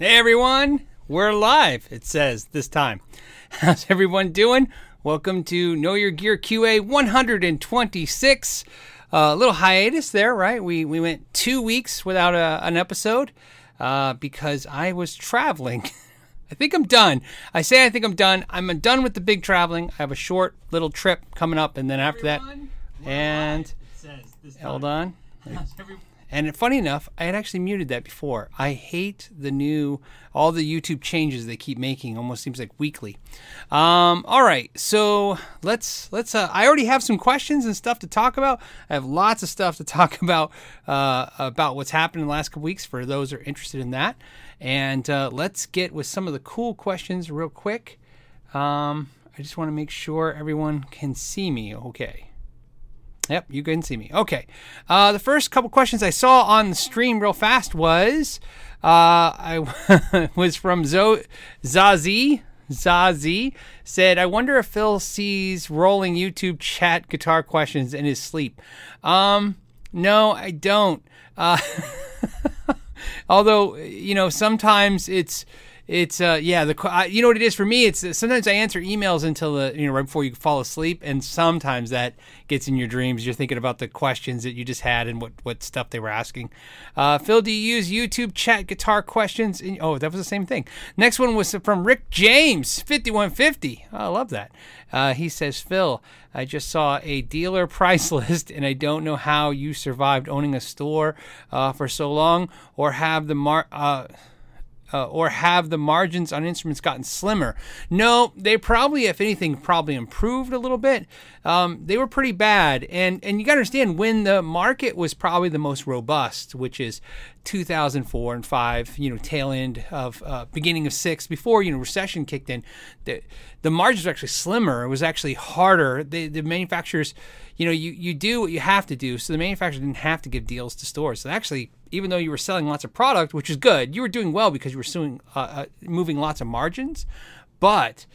Hey everyone, we're live, it says this time. How's everyone doing? Welcome to Know Your Gear QA 126. A uh, little hiatus there, right? We, we went two weeks without a, an episode uh, because I was traveling. I think I'm done. I say I think I'm done. I'm done with the big traveling. I have a short little trip coming up, and then after everyone, that, and hold on. And funny enough, I had actually muted that before. I hate the new, all the YouTube changes they keep making. Almost seems like weekly. Um, all right, so let's let's. Uh, I already have some questions and stuff to talk about. I have lots of stuff to talk about uh, about what's happened in the last couple weeks for those who are interested in that. And uh, let's get with some of the cool questions real quick. Um, I just want to make sure everyone can see me. Okay. Yep, you can see me. Okay. Uh, the first couple questions I saw on the stream real fast was uh, I was from Zo- Zazie. Zazie said, I wonder if Phil sees rolling YouTube chat guitar questions in his sleep. Um, no, I don't. Uh, although, you know, sometimes it's it's uh yeah the I, you know what it is for me? It's uh, sometimes i answer emails until the you know right before you fall asleep and sometimes that gets in your dreams. You're thinking about the questions that you just had and what what stuff they were asking. Uh, phil do you use youtube chat guitar questions? In, oh that was the same thing. Next one was from rick james 5150 oh, i love that. Uh, he says phil I just saw a dealer price list, and I don't know how you survived owning a store uh, for so long, or have the mar. Uh, uh, or have the margins on instruments gotten slimmer? No, they probably, if anything, probably improved a little bit. Um, they were pretty bad, and and you got to understand when the market was probably the most robust, which is 2004 and five, you know, tail end of uh, beginning of six, before you know recession kicked in. The the margins were actually slimmer. It was actually harder. The the manufacturers, you know, you you do what you have to do. So the manufacturer didn't have to give deals to stores. So actually even though you were selling lots of product, which is good, you were doing well because you were suing, uh, uh, moving lots of margins. But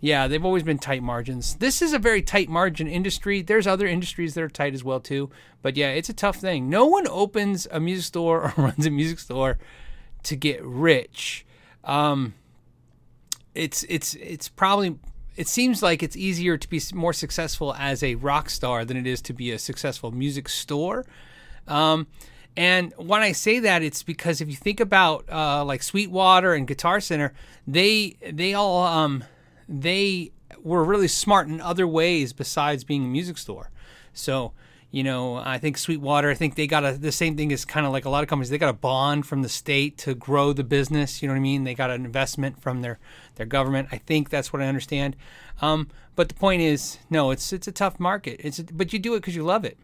yeah, they've always been tight margins. This is a very tight margin industry. There's other industries that are tight as well too. But yeah, it's a tough thing. No one opens a music store or runs a music store to get rich. Um, it's it's it's probably it seems like it's easier to be more successful as a rock star than it is to be a successful music store. Um, and when I say that, it's because if you think about uh, like Sweetwater and Guitar Center, they they all um, they were really smart in other ways besides being a music store. So you know, I think Sweetwater, I think they got a, the same thing as kind of like a lot of companies. They got a bond from the state to grow the business. You know what I mean? They got an investment from their, their government. I think that's what I understand. Um, but the point is, no, it's it's a tough market. It's a, but you do it because you love it.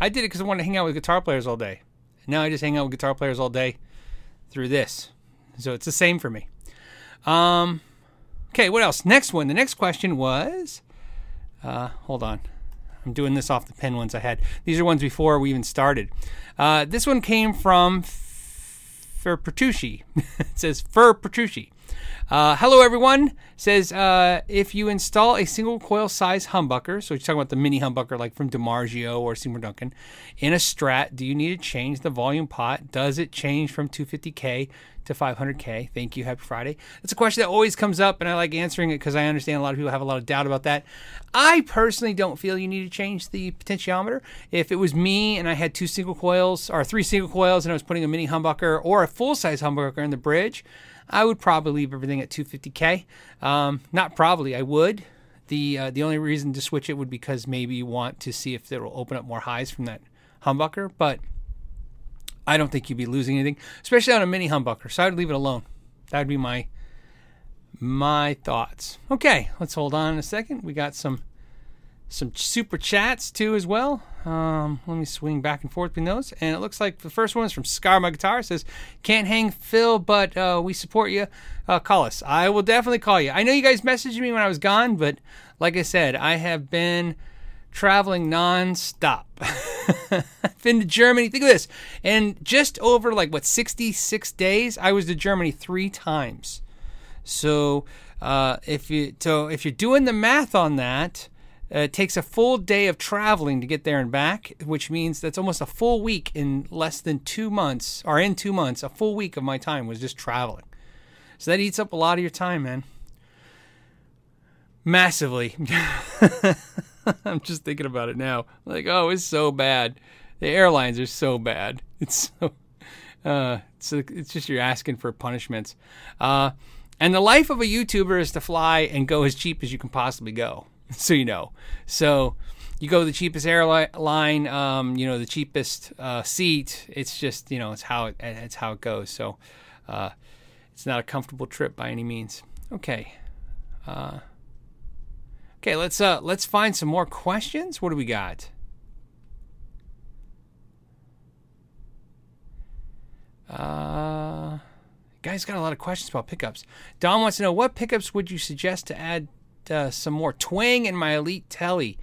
I did it because I wanted to hang out with guitar players all day. Now I just hang out with guitar players all day through this. So it's the same for me. Um, okay, what else? Next one. The next question was uh, hold on. I'm doing this off the pen ones I had. These are ones before we even started. Uh, this one came from Fur Petrucci. it says Fur Petrucci. Uh, hello, everyone. Says uh, if you install a single coil size humbucker, so you're talking about the mini humbucker like from DiMarzio or Seymour Duncan, in a Strat, do you need to change the volume pot? Does it change from 250K to 500K? Thank you. Happy Friday. That's a question that always comes up, and I like answering it because I understand a lot of people have a lot of doubt about that. I personally don't feel you need to change the potentiometer. If it was me and I had two single coils or three single coils and I was putting a mini humbucker or a full size humbucker in the bridge, I would probably leave everything at 250k. Um, not probably, I would. The uh, the only reason to switch it would be because maybe you want to see if it will open up more highs from that humbucker, but I don't think you'd be losing anything, especially on a mini humbucker. So I'd leave it alone. That would be my my thoughts. Okay, let's hold on a second. We got some some super chats too as well. Um, let me swing back and forth between those. And it looks like the first one is from Scar My Guitar. It says, Can't hang Phil, but uh, we support you. Uh, call us. I will definitely call you. I know you guys messaged me when I was gone, but like I said, I have been traveling nonstop. I've been to Germany. Think of this. And just over like what 66 days, I was to Germany three times. So uh, if you so if you're doing the math on that, Uh, it takes a full day of traveling to get there and back, which means that's almost a full week in less than two months, or in two months, a full week of my time was just traveling. So that eats up a lot of your time, man. Massively. I'm just thinking about it now. Like, oh, it's so bad. The airlines are so bad. It's so. Uh, it's, it's just you're asking for punishments. Uh, and the life of a YouTuber is to fly and go as cheap as you can possibly go. So you know. So you go the cheapest airline, um, you know, the cheapest uh, seat. It's just you know, it's how it, it's how it goes. So uh, it's not a comfortable trip by any means. Okay. Uh, okay, let's uh, let's find some more questions. What do we got? Uh, guys got a lot of questions about pickups. Don wants to know what pickups would you suggest to add uh, some more twang in my Elite Telly?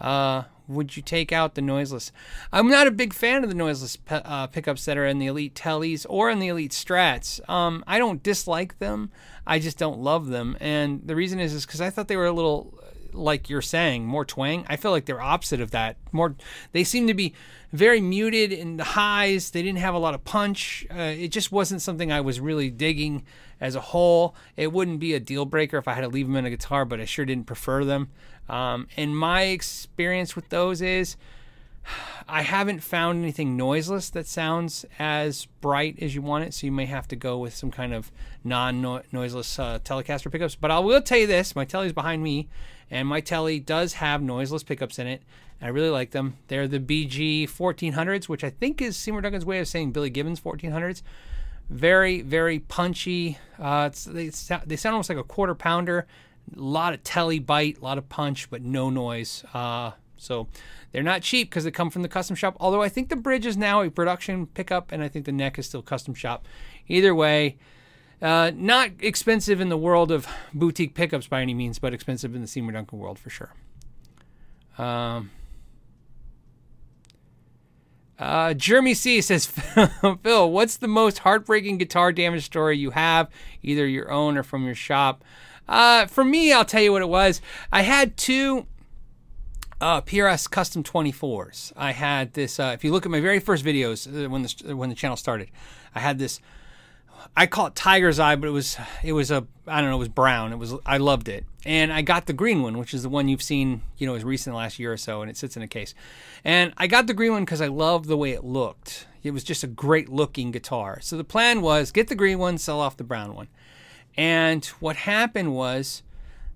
Uh, would you take out the noiseless? I'm not a big fan of the noiseless pe- uh, pickups that are in the Elite Tellys or in the Elite Strats. Um, I don't dislike them. I just don't love them, and the reason is is because I thought they were a little like you're saying, more twang. I feel like they're opposite of that. More, they seem to be very muted in the highs. They didn't have a lot of punch. Uh, it just wasn't something I was really digging as a whole. It wouldn't be a deal breaker if I had to leave them in a guitar, but I sure didn't prefer them. Um, and my experience with those is. I haven't found anything noiseless that sounds as bright as you want it, so you may have to go with some kind of non-noiseless uh, Telecaster pickups. But I will tell you this: my telly's behind me, and my telly does have noiseless pickups in it. I really like them. They're the BG 1400s, which I think is Seymour Duncan's way of saying Billy Gibbons 1400s. Very, very punchy. Uh, they, they sound almost like a quarter pounder. A lot of telly bite, a lot of punch, but no noise. Uh, so they're not cheap because they come from the custom shop. Although I think the bridge is now a production pickup, and I think the neck is still custom shop. Either way, uh, not expensive in the world of boutique pickups by any means, but expensive in the Seymour Duncan world for sure. Um, uh, Jeremy C says, Phil, what's the most heartbreaking guitar damage story you have, either your own or from your shop? Uh, for me, I'll tell you what it was. I had two uh, PRS Custom 24s. I had this. Uh, if you look at my very first videos uh, when the when the channel started, I had this I call it Tiger's Eye, but it was it was a I don't know it was brown. It was I loved it, and I got the green one, which is the one you've seen you know as recent last year or so, and it sits in a case. And I got the green one because I loved the way it looked. It was just a great looking guitar. So the plan was get the green one, sell off the brown one. And what happened was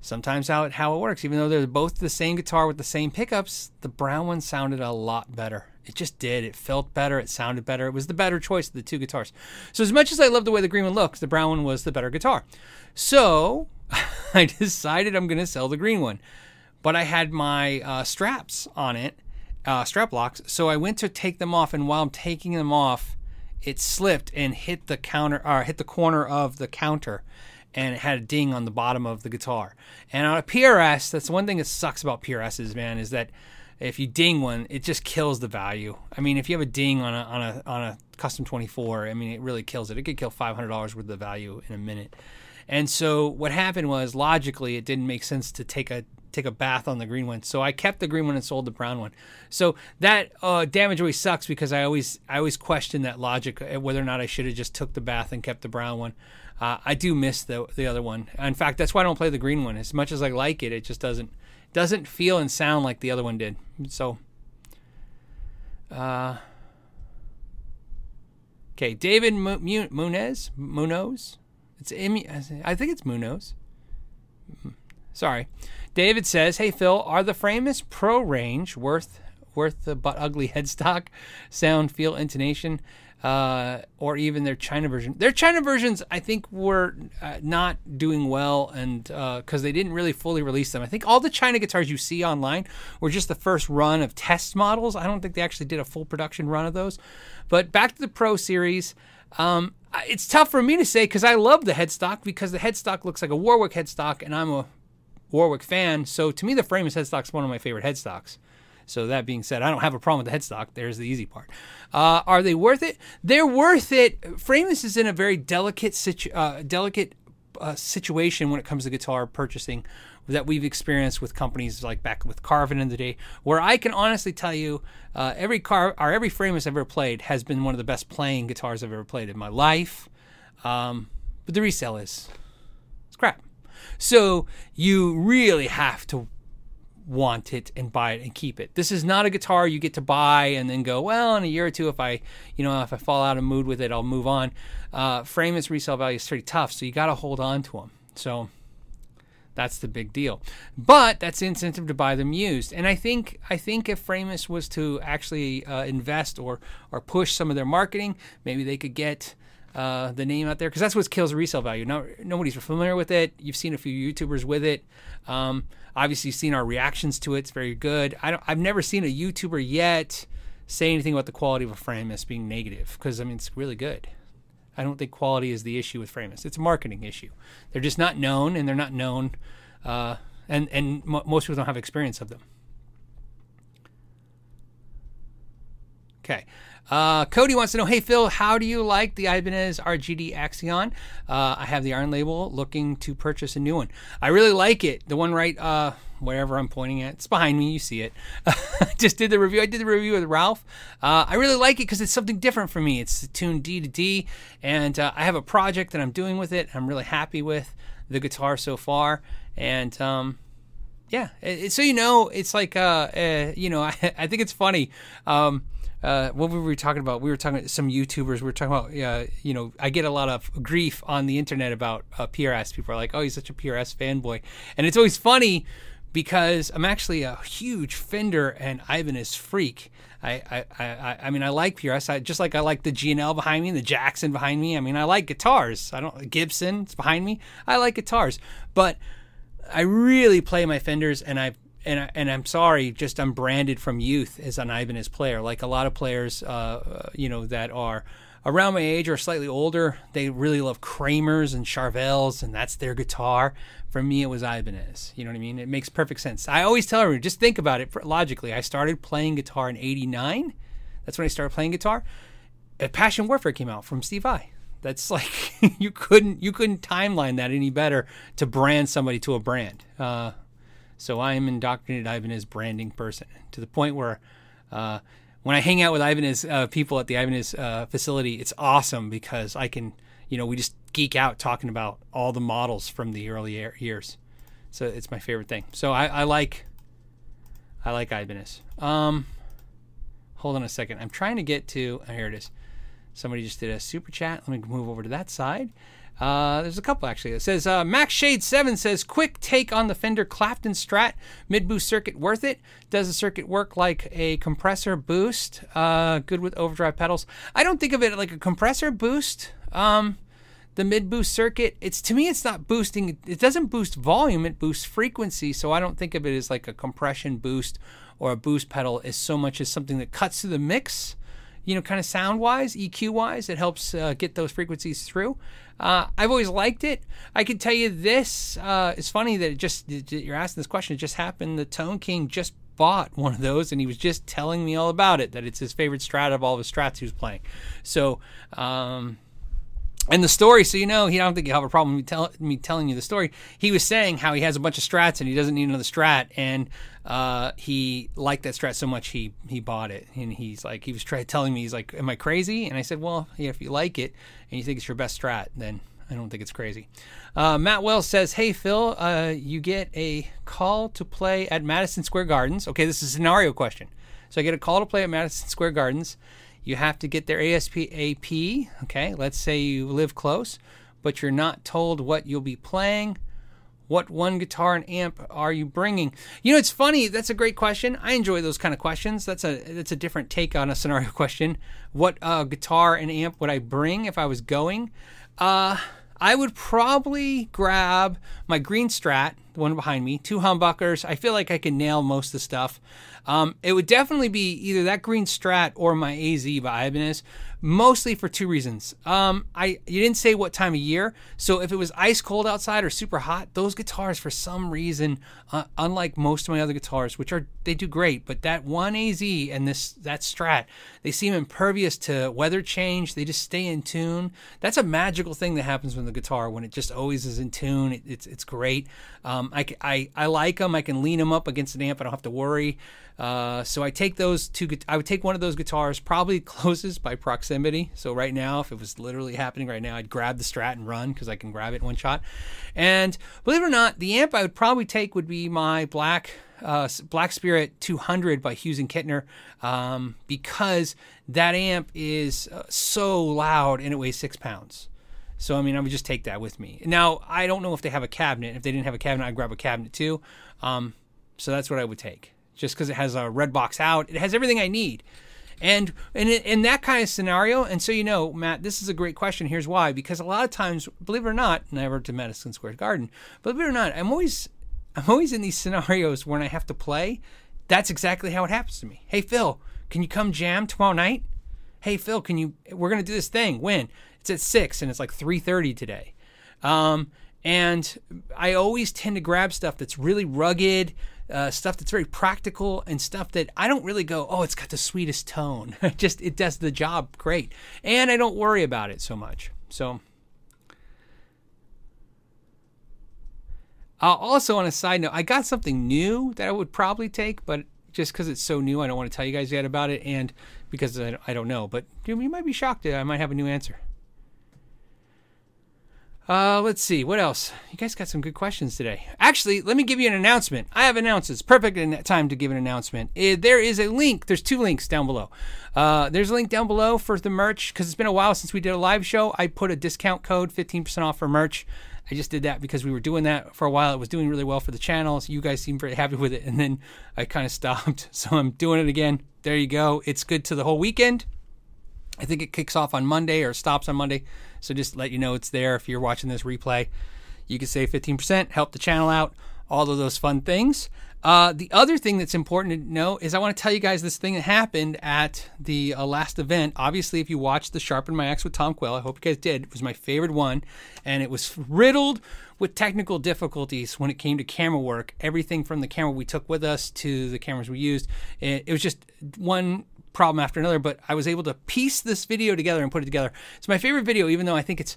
sometimes how it, how it works, even though they're both the same guitar with the same pickups, the brown one sounded a lot better. It just did. It felt better. It sounded better. It was the better choice of the two guitars. So as much as I love the way the green one looks, the brown one was the better guitar. So I decided I'm going to sell the green one, but I had my uh, straps on it, uh, strap locks. So I went to take them off, and while I'm taking them off, it slipped and hit the counter or hit the corner of the counter and it had a ding on the bottom of the guitar. And on a PRS, that's one thing that sucks about PRSs, man, is that if you ding one, it just kills the value. I mean, if you have a ding on a on a on a custom 24, I mean, it really kills it. It could kill $500 worth of value in a minute. And so what happened was logically it didn't make sense to take a take a bath on the green one. So I kept the green one and sold the brown one. So that uh, damage always sucks because I always I always question that logic uh, whether or not I should have just took the bath and kept the brown one. Uh, I do miss the the other one. In fact, that's why I don't play the green one. As much as I like it, it just doesn't doesn't feel and sound like the other one did. So, uh, okay, David Munez, Munoz. It's I think it's Munoz. Sorry, David says, "Hey Phil, are the Framus Pro range worth worth the butt ugly headstock, sound, feel, intonation?" Uh, or even their China version. Their China versions, I think, were uh, not doing well, and because uh, they didn't really fully release them. I think all the China guitars you see online were just the first run of test models. I don't think they actually did a full production run of those. But back to the Pro series. Um, it's tough for me to say because I love the headstock because the headstock looks like a Warwick headstock, and I'm a Warwick fan. So to me, the Framus headstock is one of my favorite headstocks. So that being said, I don't have a problem with the headstock. There's the easy part. Uh, are they worth it? They're worth it. Framus is in a very delicate situ- uh, delicate uh, situation when it comes to guitar purchasing that we've experienced with companies like back with Carvin in the day, where I can honestly tell you, uh, every car or every Framus I've ever played has been one of the best playing guitars I've ever played in my life. Um, but the resale is it's crap. So you really have to want it and buy it and keep it. This is not a guitar you get to buy and then go, well, in a year or two, if I, you know, if I fall out of mood with it, I'll move on. Uh, frame Framus resale value is pretty tough, so you got to hold on to them. So that's the big deal. But that's incentive to buy them used. And I think I think if Framus was to actually uh, invest or or push some of their marketing, maybe they could get uh, the name out there because that's what kills resale value. No, nobody's familiar with it. You've seen a few YouTubers with it. Um, obviously, you've seen our reactions to it. It's very good. I don't, I've never seen a YouTuber yet say anything about the quality of a Framus being negative because I mean it's really good. I don't think quality is the issue with Framus. It's a marketing issue. They're just not known, and they're not known, uh, and and most people don't have experience of them. Okay. Uh, Cody wants to know, hey Phil, how do you like the Ibanez RGD Axion? Uh, I have the Iron Label, looking to purchase a new one. I really like it. The one right, uh, wherever I'm pointing at, it's behind me. You see it. Just did the review. I did the review with Ralph. Uh, I really like it because it's something different for me. It's tuned D to D, and uh, I have a project that I'm doing with it. I'm really happy with the guitar so far, and um, yeah. So you know, it's like uh, uh you know, I, I think it's funny. Um, uh, what were we talking about? We were talking some YouTubers. We were talking about, uh, you know, I get a lot of grief on the internet about uh, PRS. People are like, "Oh, he's such a PRS fanboy," and it's always funny because I'm actually a huge Fender and Ibanez freak. I, I, I, I mean, I like PRS. I, just like I like the G&L behind me, and the Jackson behind me. I mean, I like guitars. I don't Gibson. It's behind me. I like guitars, but I really play my Fenders, and I've and I, and I'm sorry, just I'm branded from youth as an Ibanez player. Like a lot of players, uh, uh, you know, that are around my age or slightly older, they really love Kramers and Charvels, and that's their guitar. For me, it was Ibanez. You know what I mean? It makes perfect sense. I always tell everyone, just think about it logically. I started playing guitar in '89. That's when I started playing guitar. Passion Warfare came out from Steve Vai. That's like you couldn't you couldn't timeline that any better to brand somebody to a brand. Uh, so I am indoctrinated Ibanez branding person to the point where uh, when I hang out with Ibanez uh, people at the Ibanez uh, facility, it's awesome because I can, you know, we just geek out talking about all the models from the early years. So it's my favorite thing. So I, I like, I like Ibanez. Um, hold on a second. I'm trying to get to. Oh, here it is. Somebody just did a super chat. Let me move over to that side. Uh, there's a couple actually. It says uh, Max Shade Seven says, "Quick take on the Fender Clapton Strat mid boost circuit. Worth it? Does the circuit work like a compressor boost? Uh, good with overdrive pedals. I don't think of it like a compressor boost. Um, the mid boost circuit. It's to me, it's not boosting. It doesn't boost volume. It boosts frequency. So I don't think of it as like a compression boost or a boost pedal. As so much as something that cuts through the mix." you know, kind of sound wise, EQ wise, it helps uh, get those frequencies through. Uh, I've always liked it. I can tell you this. Uh, it's funny that it just you're asking this question. It just happened. The Tone King just bought one of those, and he was just telling me all about it. That it's his favorite strat of all the strats he was playing. So. Um, and the story, so you know, he don't think he'll have a problem me, tell, me telling you the story. He was saying how he has a bunch of strats and he doesn't need another strat, and uh, he liked that strat so much he he bought it. And he's like, he was trying telling me, he's like, "Am I crazy?" And I said, "Well, yeah, if you like it and you think it's your best strat, then I don't think it's crazy." Uh, Matt Wells says, "Hey Phil, uh, you get a call to play at Madison Square Gardens. Okay, this is a scenario question. So I get a call to play at Madison Square Gardens." You have to get their ASP Okay, let's say you live close, but you're not told what you'll be playing. What one guitar and amp are you bringing? You know, it's funny. That's a great question. I enjoy those kind of questions. That's a that's a different take on a scenario question. What uh, guitar and amp would I bring if I was going? Uh, I would probably grab my green Strat, the one behind me, two humbuckers. I feel like I can nail most of the stuff. Um, it would definitely be either that green Strat or my AZ by Ibanez mostly for two reasons. Um, I you didn't say what time of year, so if it was ice cold outside or super hot, those guitars for some reason, uh, unlike most of my other guitars, which are they do great, but that one AZ and this that Strat, they seem impervious to weather change. They just stay in tune. That's a magical thing that happens with the guitar when it just always is in tune. It, it's it's great. Um, I, I I like them. I can lean them up against an amp. I don't have to worry. Uh, so I take those two. I would take one of those guitars, probably closest by proximity. So right now, if it was literally happening right now, I'd grab the Strat and run because I can grab it in one shot. And believe it or not, the amp I would probably take would be my black uh, Black Spirit 200 by Hughes and Kettner um, because that amp is uh, so loud and it weighs six pounds. So I mean, I would just take that with me. Now I don't know if they have a cabinet. If they didn't have a cabinet, I'd grab a cabinet too. Um, so that's what I would take just because it has a red box out. It has everything I need. And in, in that kind of scenario, and so you know, Matt, this is a great question. Here's why: because a lot of times, believe it or not, never to Madison Square Garden, believe it or not, I'm always I'm always in these scenarios when I have to play. That's exactly how it happens to me. Hey Phil, can you come jam tomorrow night? Hey Phil, can you? We're gonna do this thing. When? It's at six, and it's like three thirty today. Um, and I always tend to grab stuff that's really rugged, uh, stuff that's very practical and stuff that I don't really go, oh, it's got the sweetest tone. Just it does the job great, and I don't worry about it so much. So. Uh, also, on a side note, I got something new that I would probably take, but just because it's so new, I don't want to tell you guys yet about it, and because I, I don't know. But you might be shocked I might have a new answer. Uh, let's see what else. You guys got some good questions today. Actually, let me give you an announcement. I have announcements. Perfect time to give an announcement. It, there is a link. There's two links down below. Uh, there's a link down below for the merch because it's been a while since we did a live show. I put a discount code, 15% off for merch. I just did that because we were doing that for a while. It was doing really well for the channel. So you guys seemed very happy with it, and then I kind of stopped. So I'm doing it again. There you go. It's good to the whole weekend. I think it kicks off on Monday or stops on Monday. So just let you know it's there if you're watching this replay. You can save 15%, help the channel out, all of those fun things. Uh, the other thing that's important to know is I want to tell you guys this thing that happened at the uh, last event. Obviously, if you watched the Sharpen My Axe with Tom Quayle, I hope you guys did. It was my favorite one, and it was riddled with technical difficulties when it came to camera work. Everything from the camera we took with us to the cameras we used, it, it was just one problem after another, but I was able to piece this video together and put it together. It's my favorite video, even though I think it's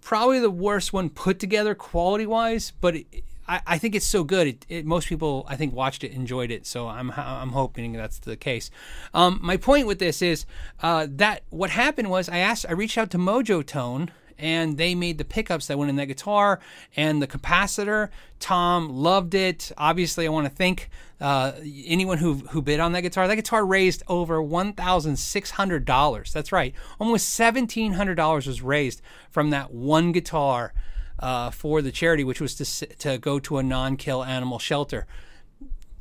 probably the worst one put together quality wise, but it, I, I, think it's so good. It, it, most people, I think, watched it, enjoyed it. So I'm, I'm hoping that's the case. Um, my point with this is uh, that what happened was I asked, I reached out to Mojo Tone and they made the pickups that went in that guitar and the capacitor. Tom loved it. Obviously, I want to thank uh, anyone who who bid on that guitar. That guitar raised over one thousand six hundred dollars. That's right, almost seventeen hundred dollars was raised from that one guitar uh, for the charity, which was to to go to a non-kill animal shelter.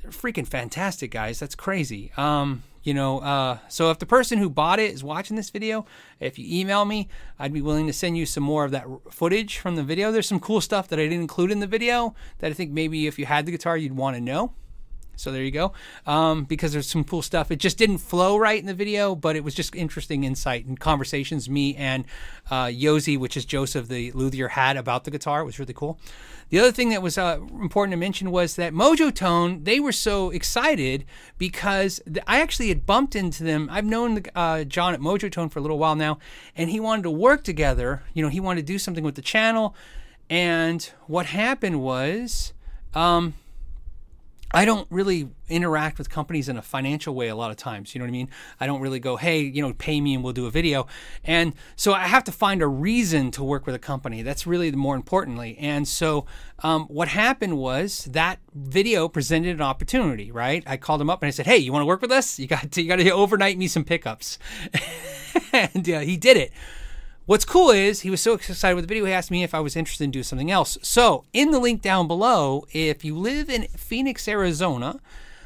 Freaking fantastic, guys. That's crazy. Um, you know, uh, so if the person who bought it is watching this video, if you email me, I'd be willing to send you some more of that footage from the video. There's some cool stuff that I didn't include in the video that I think maybe if you had the guitar, you'd want to know. So there you go. Um, because there's some cool stuff. It just didn't flow right in the video, but it was just interesting insight and conversations me and uh, Yosi, which is Joseph the luthier, had about the guitar. It was really cool. The other thing that was uh, important to mention was that Mojo Tone, they were so excited because I actually had bumped into them. I've known uh, John at Mojo Tone for a little while now, and he wanted to work together. You know, he wanted to do something with the channel. And what happened was. Um, I don't really interact with companies in a financial way a lot of times. You know what I mean? I don't really go, hey, you know, pay me and we'll do a video. And so I have to find a reason to work with a company. That's really the more importantly. And so um, what happened was that video presented an opportunity, right? I called him up and I said, hey, you want to work with us? You got to, you got to overnight me some pickups. and uh, he did it. What's cool is he was so excited with the video, he asked me if I was interested in doing something else. So, in the link down below, if you live in Phoenix, Arizona,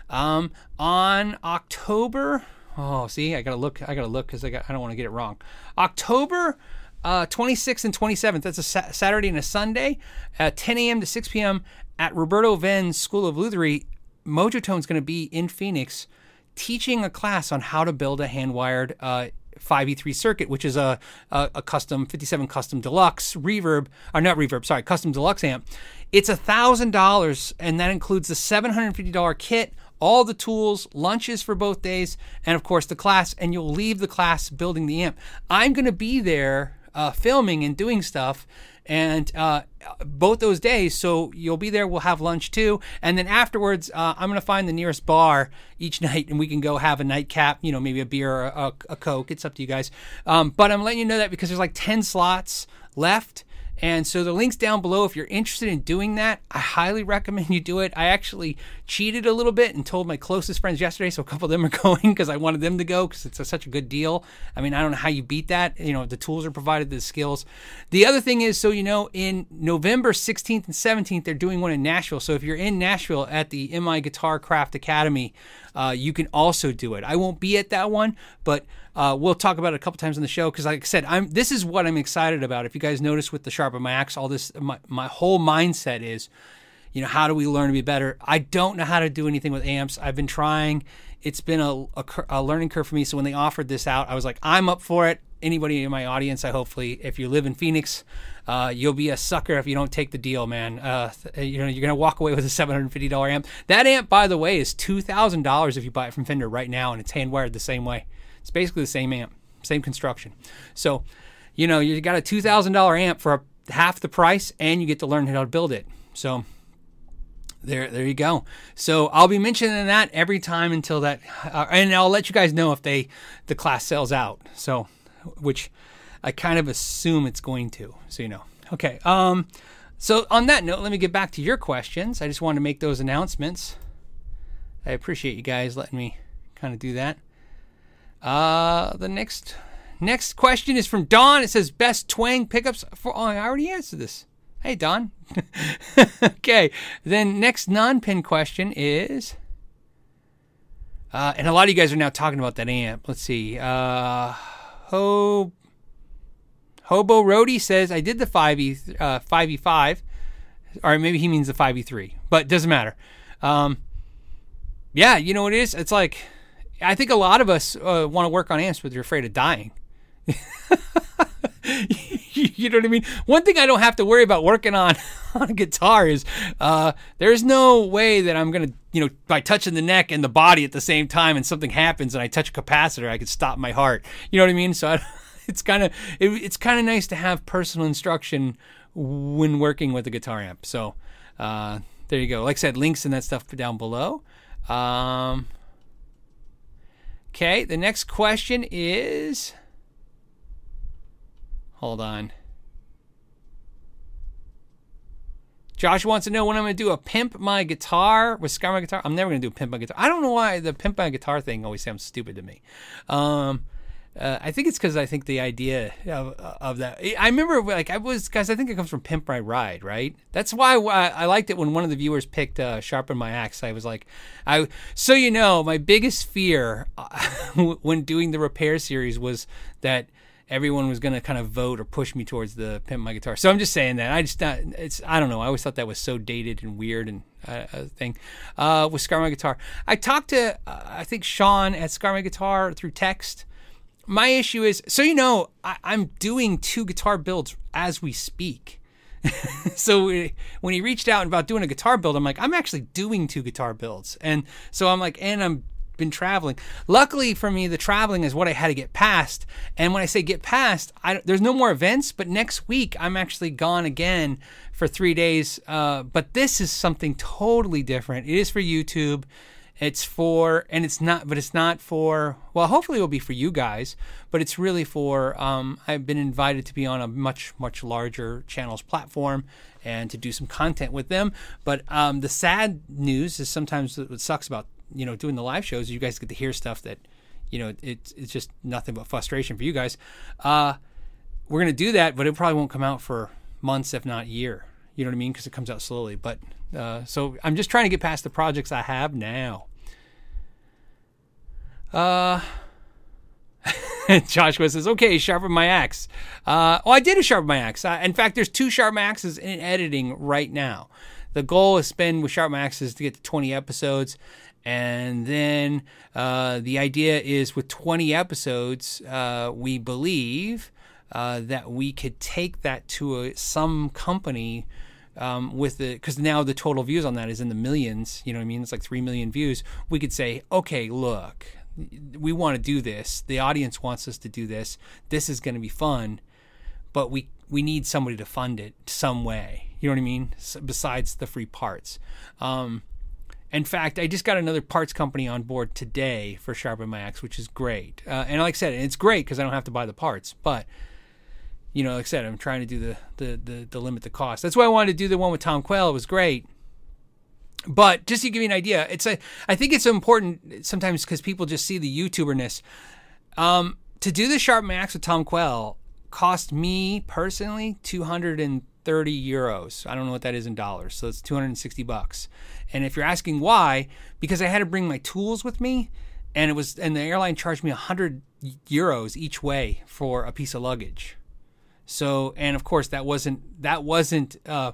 um, on October, oh, see, I gotta look, I gotta look because I, got, I don't want to get it wrong. October uh, 26th and 27th. That's a sa- Saturday and a Sunday, at 10 a.m. to 6 p.m. at Roberto Venn's School of Luthiery. Mojotone's going to be in Phoenix teaching a class on how to build a hand wired uh, 5e3 circuit, which is a, a, a, custom 57 custom deluxe reverb, or not reverb, sorry, custom deluxe amp. It's a thousand dollars, and that includes the $750 kit, all the tools, lunches for both days, and of course the class. And you'll leave the class building the amp. I'm going to be there uh, filming and doing stuff and uh, both those days. So you'll be there. We'll have lunch too, and then afterwards, uh, I'm gonna find the nearest bar each night, and we can go have a nightcap. You know, maybe a beer or a, a coke. It's up to you guys. Um, but I'm letting you know that because there's like ten slots left. And so the link's down below if you're interested in doing that. I highly recommend you do it. I actually cheated a little bit and told my closest friends yesterday, so a couple of them are going because I wanted them to go because it's a, such a good deal. I mean, I don't know how you beat that. You know, the tools are provided, the skills. The other thing is, so you know, in November 16th and 17th, they're doing one in Nashville. So if you're in Nashville at the MI Guitar Craft Academy, uh, you can also do it. I won't be at that one, but uh, we'll talk about it a couple times on the show because, like I said, I'm this is what I'm excited about. If you guys notice with the sharp of my axe, all this my, my whole mindset is, you know, how do we learn to be better? I don't know how to do anything with amps. I've been trying. It's been a, a, a learning curve for me. So when they offered this out, I was like, I'm up for it. Anybody in my audience, I hopefully, if you live in Phoenix, uh, you'll be a sucker if you don't take the deal, man. Uh, you know, you're gonna walk away with a $750 amp. That amp, by the way, is $2,000 if you buy it from Fender right now, and it's hand wired the same way. It's basically the same amp, same construction. So, you know, you got a $2,000 amp for half the price, and you get to learn how to build it. So, there, there you go. So I'll be mentioning that every time until that, uh, and I'll let you guys know if they the class sells out. So, which I kind of assume it's going to. So you know. Okay. Um. So on that note, let me get back to your questions. I just wanted to make those announcements. I appreciate you guys letting me kind of do that. Uh, the next next question is from Don. It says best twang pickups for. Oh, I already answered this. Hey, Don. okay. Then next non-pin question is. Uh, and a lot of you guys are now talking about that amp. Let's see. Uh, Ho Hobo Roadie says I did the 5e uh, 5e5, or maybe he means the 5e3, but doesn't matter. Um, yeah, you know what it is? It's like I think a lot of us uh, want to work on amps, but you're afraid of dying. you know what I mean? One thing I don't have to worry about working on on a guitar is uh, there's no way that I'm gonna, you know, by touching the neck and the body at the same time, and something happens and I touch a capacitor, I could stop my heart. You know what I mean? So I, it's kind of it, it's kind of nice to have personal instruction when working with a guitar amp. So uh, there you go. Like I said, links and that stuff down below. Um, Okay, the next question is. Hold on. Josh wants to know when I'm going to do a pimp my guitar with Scar my guitar. I'm never going to do a pimp my guitar. I don't know why the pimp my guitar thing always sounds stupid to me. Um, uh, I think it's because I think the idea of, of that. I remember like I was guys. I think it comes from Pimp My Ride, right? That's why I, I liked it when one of the viewers picked uh, Sharpen My Axe. I was like, I so you know my biggest fear uh, when doing the repair series was that everyone was going to kind of vote or push me towards the Pimp My Guitar. So I'm just saying that. I just not, it's I don't know. I always thought that was so dated and weird and uh, a thing. Uh, with Scar My Guitar, I talked to uh, I think Sean at Scar My Guitar through text my issue is so you know I, am doing two guitar builds as we speak. so when he reached out about doing a guitar build, I'm like, I'm actually doing two guitar builds, and so I'm like, and I'm been traveling. Luckily for me, the traveling is what I had to get past. And when I say get past, I, there's no more events. But next week, I'm actually gone again for three days. Uh, but this is something totally different. It is for YouTube. It's for, and it's not, but it's not for, well, hopefully it'll be for you guys, but it's really for, um, I've been invited to be on a much, much larger channels platform and to do some content with them. But um, the sad news is sometimes what sucks about, you know, doing the live shows, you guys get to hear stuff that, you know, it, it's just nothing but frustration for you guys. Uh, we're going to do that, but it probably won't come out for months, if not year. You know what I mean? Because it comes out slowly. But uh, so I'm just trying to get past the projects I have now. Uh, Joshua says, "Okay, sharpen my axe." Uh, oh, I did a sharpen my axe. Uh, in fact, there's two sharpen axes in editing right now. The goal is spend with sharpen axes to get to 20 episodes, and then uh, the idea is with 20 episodes, uh, we believe uh, that we could take that to a, some company. Um, with the because now the total views on that is in the millions you know what i mean it's like 3 million views we could say okay look we want to do this. The audience wants us to do this. This is going to be fun, but we we need somebody to fund it some way. You know what I mean? besides the free parts. Um, in fact, I just got another parts company on board today for Sharpen My Axe, which is great. Uh, and like I said, it's great because I don't have to buy the parts. But you know, like I said, I'm trying to do the the the, the limit the cost. That's why I wanted to do the one with Tom Quayle. It was great but just to give you an idea, it's a I think it's important sometimes because people just see the YouTuberness. Um, to do the Sharp Max with Tom Quayle cost me personally 230 euros. I don't know what that is in dollars, so it's 260 bucks. And if you're asking why, because I had to bring my tools with me, and it was and the airline charged me 100 euros each way for a piece of luggage. So and of course that wasn't that wasn't. Uh,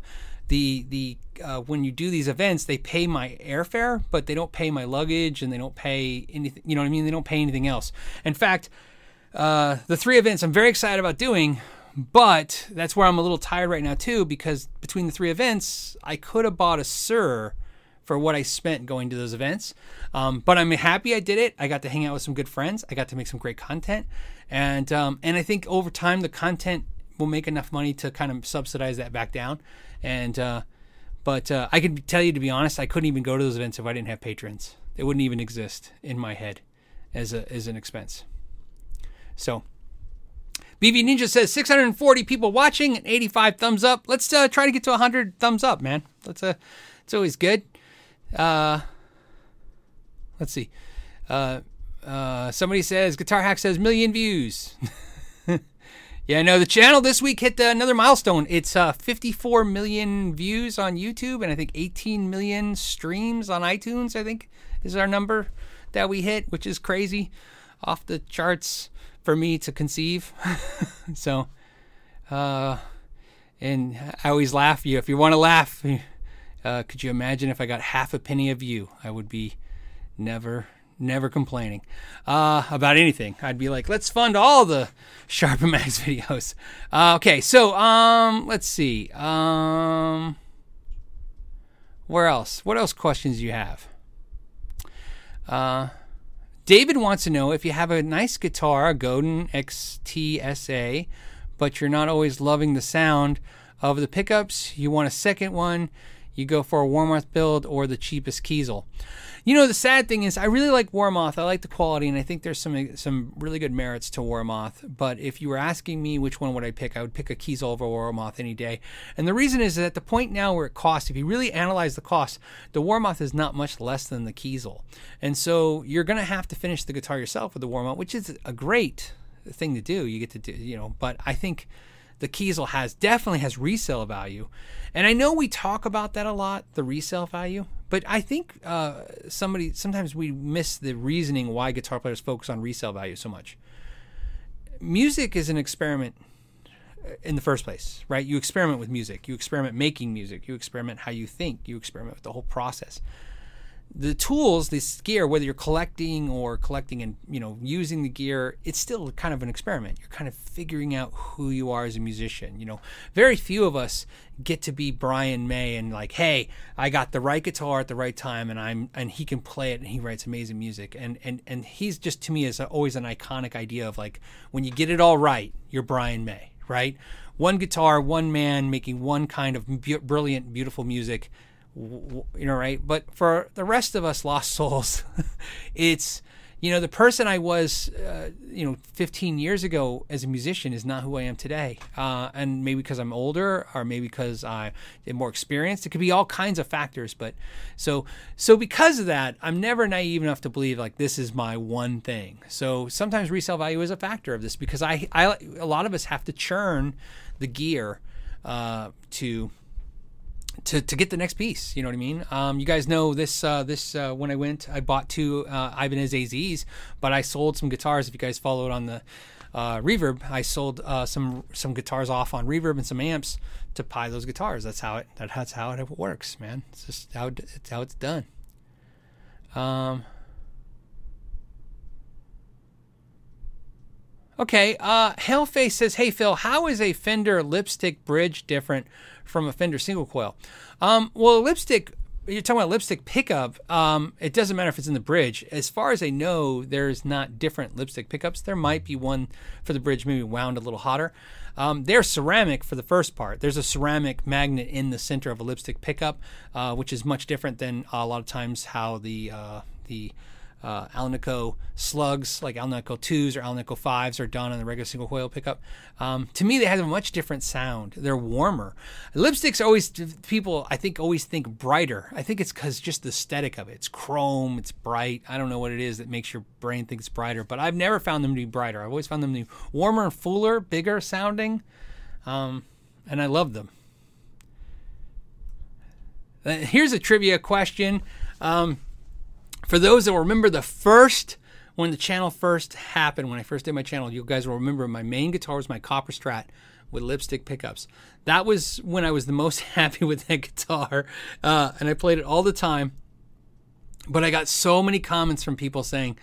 the the uh, when you do these events, they pay my airfare, but they don't pay my luggage and they don't pay anything. You know what I mean? They don't pay anything else. In fact, uh, the three events I'm very excited about doing, but that's where I'm a little tired right now too because between the three events, I could have bought a Suhr for what I spent going to those events. Um, but I'm happy I did it. I got to hang out with some good friends. I got to make some great content, and um, and I think over time the content will make enough money to kind of subsidize that back down. And uh, but uh, I can tell you to be honest, I couldn't even go to those events if I didn't have patrons. It wouldn't even exist in my head as a as an expense. So. BB Ninja says 640 people watching and 85 thumbs up. Let's uh, try to get to 100 thumbs up, man. Let's uh, it's always good. Uh, let's see. Uh, uh, somebody says Guitar Hack says million views. Yeah, no, the channel this week hit another milestone. It's uh, 54 million views on YouTube and I think 18 million streams on iTunes, I think is our number that we hit, which is crazy off the charts for me to conceive. so, uh, and I always laugh. You, if you want to laugh, uh, could you imagine if I got half a penny of you? I would be never never complaining uh, about anything. I'd be like, let's fund all the Sharpen Max videos. Uh, okay, so um, let's see. Um, where else? What else questions do you have? Uh, David wants to know if you have a nice guitar, a Godin XTSA, but you're not always loving the sound of the pickups. You want a second one. You go for a Warmoth build or the cheapest Kiesel. You know, the sad thing is, I really like Warmoth. I like the quality, and I think there's some some really good merits to Warmoth. But if you were asking me which one would I pick, I would pick a Kiesel over Warmoth any day. And the reason is that at the point now where it costs, if you really analyze the cost, the Warmoth is not much less than the Kiesel. And so you're going to have to finish the guitar yourself with the Warmoth, which is a great thing to do. You get to do, you know, but I think the Kiesel has definitely has resale value. And I know we talk about that a lot, the resale value, but I think uh, somebody sometimes we miss the reasoning why guitar players focus on resale value so much. Music is an experiment uh, in the first place, right? You experiment with music, you experiment making music, you experiment how you think, you experiment with the whole process the tools, this gear, whether you're collecting or collecting and you know using the gear, it's still kind of an experiment. You're kind of figuring out who you are as a musician. You know, very few of us get to be Brian May and like, hey, I got the right guitar at the right time, and I'm and he can play it, and he writes amazing music, and and and he's just to me is always an iconic idea of like when you get it all right, you're Brian May, right? One guitar, one man making one kind of brilliant, beautiful music you know, right? But for the rest of us lost souls, it's you know the person I was, uh, you know, 15 years ago as a musician is not who I am today. Uh, and maybe because I'm older, or maybe because I am more experienced. It could be all kinds of factors. But so so because of that, I'm never naive enough to believe like this is my one thing. So sometimes resale value is a factor of this because I, I a lot of us have to churn the gear uh, to to, to get the next piece. You know what I mean? Um, you guys know this. Uh, this uh, when I went, I bought two uh, Ibanez AZs, but I sold some guitars. If you guys followed on the uh, Reverb, I sold uh, some some guitars off on Reverb and some amps to buy those guitars. That's how it. That's how it works, man. It's just how it, it's how it's done. Um. Okay, uh, Hellface says, "Hey Phil, how is a Fender lipstick bridge different from a Fender single coil?" Um, well, lipstick. You're talking about lipstick pickup. Um, it doesn't matter if it's in the bridge. As far as I know, there's not different lipstick pickups. There might be one for the bridge, maybe wound a little hotter. Um, they're ceramic for the first part. There's a ceramic magnet in the center of a lipstick pickup, uh, which is much different than a lot of times how the uh, the uh, Alnico slugs, like Alnico 2s or Alnico 5s, are done on the regular single coil pickup. Um, to me, they have a much different sound. They're warmer. Lipsticks always, people I think always think brighter. I think it's because just the aesthetic of it. It's chrome, it's bright. I don't know what it is that makes your brain think it's brighter, but I've never found them to be brighter. I've always found them to be warmer fuller, bigger sounding, um, and I love them. Uh, here's a trivia question. Um, for those that remember the first when the channel first happened, when I first did my channel, you guys will remember my main guitar was my Copper Strat with lipstick pickups. That was when I was the most happy with that guitar, uh, and I played it all the time. But I got so many comments from people saying,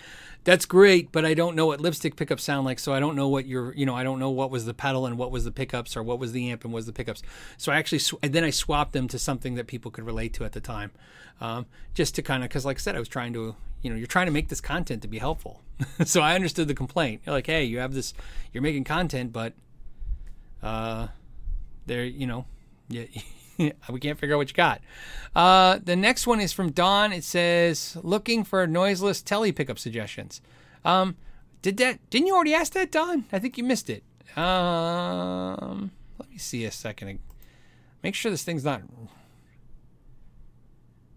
"That's great, but I don't know what lipstick pickups sound like, so I don't know what your, you know, I don't know what was the pedal and what was the pickups or what was the amp and what was the pickups." So I actually, sw- then I swapped them to something that people could relate to at the time, um, just to kind of, because like I said, I was trying to, you know, you're trying to make this content to be helpful. so I understood the complaint. You're like, hey, you have this, you're making content, but uh, there, you know, yeah. we can't figure out what you got. Uh, the next one is from Don. It says, "Looking for noiseless tele pickup suggestions." Um, did that? Didn't you already ask that, Don? I think you missed it. Um, let me see a second. Make sure this thing's not.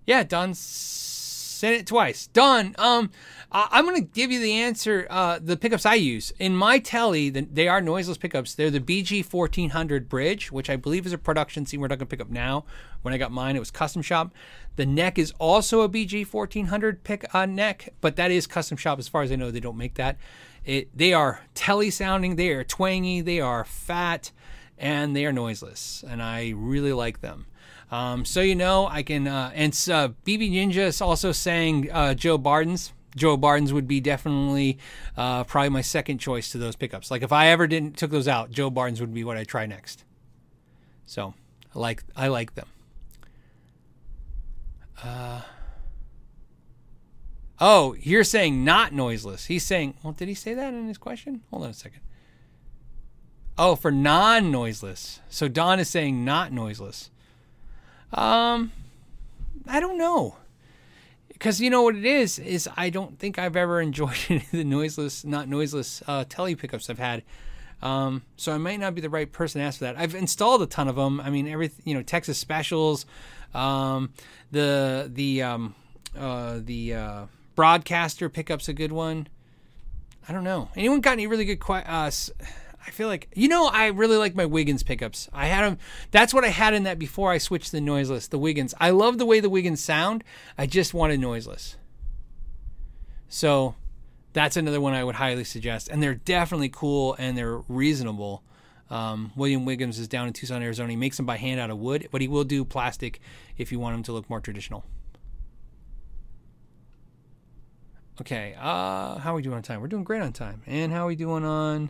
Yeah, Don sent it twice. Don, um, I'm going to give you the answer. Uh, the pickups I use in my tele, the, they are noiseless pickups. They're the BG 1400 bridge, which I believe is a production scene we're not going to pick up now. When I got mine, it was custom shop. The neck is also a BG 1400 pick uh, neck, but that is custom shop. As far as I know, they don't make that. It, they are tele sounding. They are twangy. They are fat, and they are noiseless. And I really like them. Um, so you know, I can. Uh, and uh, BB Ninja is also saying uh, Joe Barden's. Joe Barden's would be definitely uh, probably my second choice to those pickups. Like if I ever didn't took those out, Joe Barden's would be what I try next. So I like I like them. Uh, oh, you're saying not noiseless. He's saying, well, did he say that in his question? Hold on a second. Oh, for non noiseless. So Don is saying not noiseless. Um, I don't know. Because you know what it is is I don't think I've ever enjoyed any of the noiseless, not noiseless uh, tele pickups I've had. Um, so I might not be the right person to ask for that. I've installed a ton of them. I mean, every you know Texas Specials, um, the the um, uh, the uh, broadcaster pickup's a good one. I don't know. Anyone got any really good? uh, I feel like you know I really like my Wiggins pickups. I had them. That's what I had in that before I switched to noiseless. The Wiggins. I love the way the Wiggins sound. I just wanted noiseless. So that's another one I would highly suggest. And they're definitely cool and they're reasonable. Um, William Wiggins is down in Tucson, Arizona. He makes them by hand out of wood, but he will do plastic if you want them to look more traditional. Okay, uh, how are we doing on time? We're doing great on time. And how are we doing on?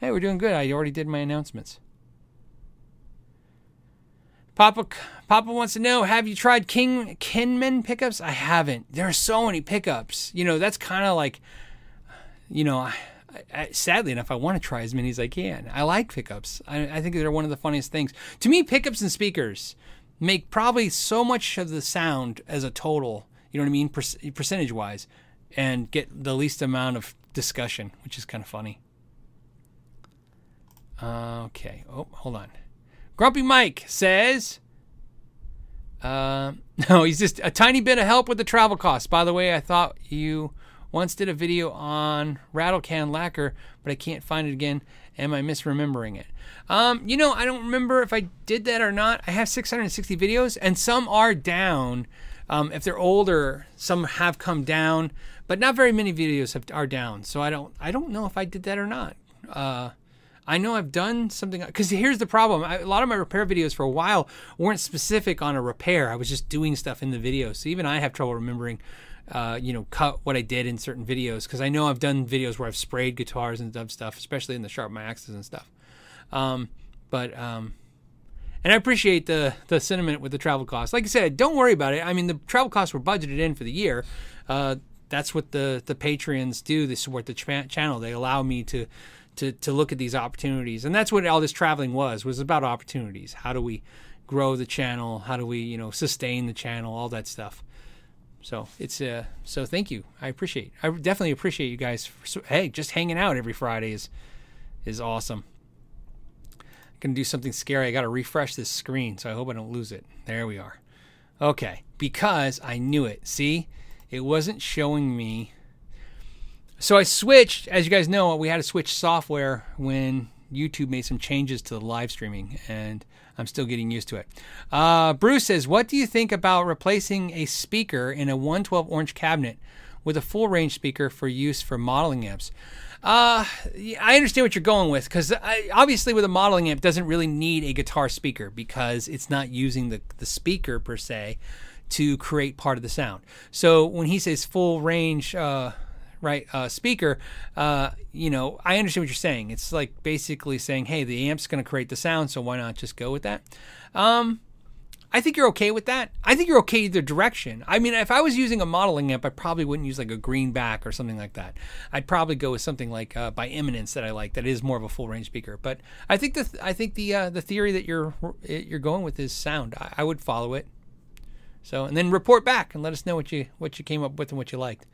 Hey, we're doing good. I already did my announcements. Papa Papa wants to know, have you tried King Kinman pickups? I haven't. There are so many pickups. You know, that's kind of like you know, I, I, sadly enough, I want to try as many as I can. I like pickups. I, I think they're one of the funniest things. To me, pickups and speakers make probably so much of the sound as a total, you know what I mean, per- percentage wise, and get the least amount of discussion, which is kind of funny. Okay. Oh, hold on. Grumpy Mike says, uh, no, he's just a tiny bit of help with the travel costs. By the way, I thought you once did a video on rattle can lacquer, but I can't find it again. Am I misremembering it? Um, you know, I don't remember if I did that or not. I have 660 videos, and some are down. Um, if they're older, some have come down, but not very many videos have, are down. So I don't, I don't know if I did that or not. Uh, I know I've done something because here's the problem. I, a lot of my repair videos for a while weren't specific on a repair. I was just doing stuff in the video. So even I have trouble remembering, uh, you know, cut what I did in certain videos because I know I've done videos where I've sprayed guitars and done stuff, especially in the sharp my axes and stuff. Um, but um, and I appreciate the the sentiment with the travel costs. Like I said, don't worry about it. I mean, the travel costs were budgeted in for the year. Uh, that's what the the Patreons do. They support the ch- channel. They allow me to to to look at these opportunities, and that's what all this traveling was was about opportunities. How do we grow the channel? How do we you know sustain the channel? All that stuff. So it's uh so thank you. I appreciate. I definitely appreciate you guys. For, hey, just hanging out every Friday is is awesome. I'm gonna do something scary. I gotta refresh this screen, so I hope I don't lose it. There we are. Okay, because I knew it. See, it wasn't showing me so I switched, as you guys know, we had to switch software when YouTube made some changes to the live streaming, and I'm still getting used to it. Uh, Bruce says, What do you think about replacing a speaker in a 112 orange cabinet with a full range speaker for use for modeling amps? Uh, I understand what you're going with because obviously, with a modeling amp, doesn't really need a guitar speaker because it's not using the, the speaker per se to create part of the sound. So when he says full range, uh, right uh, speaker, uh, you know, I understand what you're saying. It's like basically saying, hey, the amp's going to create the sound, so why not just go with that? Um, I think you're okay with that. I think you're okay either direction. I mean, if I was using a modeling amp, I probably wouldn't use like a greenback or something like that. I'd probably go with something like uh, by Eminence that I like that is more of a full range speaker. But I think the I think the uh, the theory that you're you're going with is sound. I, I would follow it. So and then report back and let us know what you what you came up with and what you liked.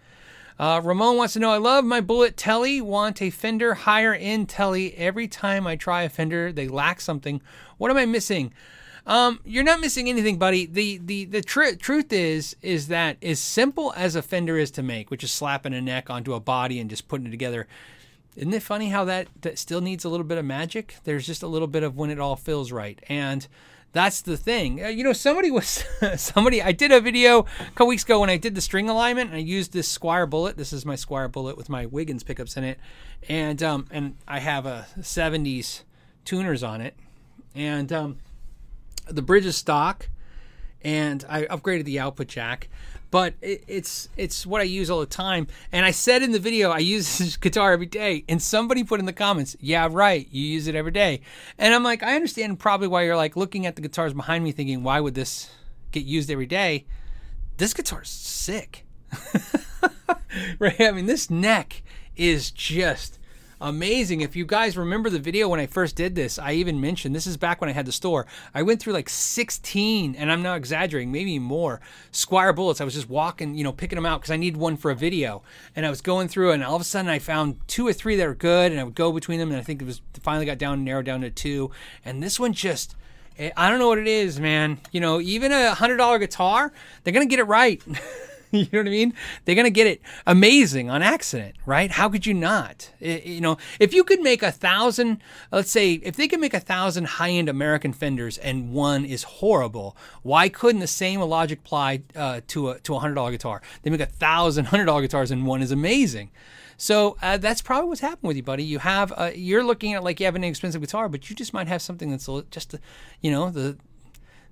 Uh, Ramon wants to know I love my bullet tele, want a Fender higher end tele. Every time I try a Fender, they lack something. What am I missing? Um, you're not missing anything, buddy. The the the tr- truth is is that as simple as a Fender is to make, which is slapping a neck onto a body and just putting it together. Isn't it funny how that, that still needs a little bit of magic? There's just a little bit of when it all feels right. And that's the thing. Uh, you know, somebody was somebody. I did a video a couple weeks ago when I did the string alignment, and I used this Squier bullet. This is my Squier bullet with my Wiggins pickups in it, and um, and I have a '70s tuners on it, and um, the bridge is stock, and I upgraded the output jack but it, it's it's what I use all the time. And I said in the video I use this guitar every day, and somebody put in the comments, "Yeah, right, you use it every day." And I'm like, I understand probably why you're like looking at the guitars behind me, thinking, "Why would this get used every day?" This guitar's sick, right? I mean, this neck is just amazing. If you guys remember the video when I first did this, I even mentioned this is back when I had the store. I went through like 16, and I'm not exaggerating, maybe more Squier bullets. I was just walking, you know, picking them out because I needed one for a video. And I was going through, and all of a sudden I found two or three that were good, and I would go between them, and I think it was finally got down, narrowed down to two. And this one just. Eh, I don't know what it is, man. You know, even a hundred dollar guitar, they're gonna get it right. you know what I mean? They're going to get it amazing on accident, right? How could you not? It, you know, if you could make a thousand, let's say, if they could make a thousand high end American Fenders and one is horrible, why couldn't the same logic apply uh, to a to a hundred dollar guitar? They make a thousand hundred dollar guitars and one is amazing. So uh, that's probably what's happened with you, buddy. You have uh, you're looking at like you have an expensive guitar, but you just might have something that's just, you know, the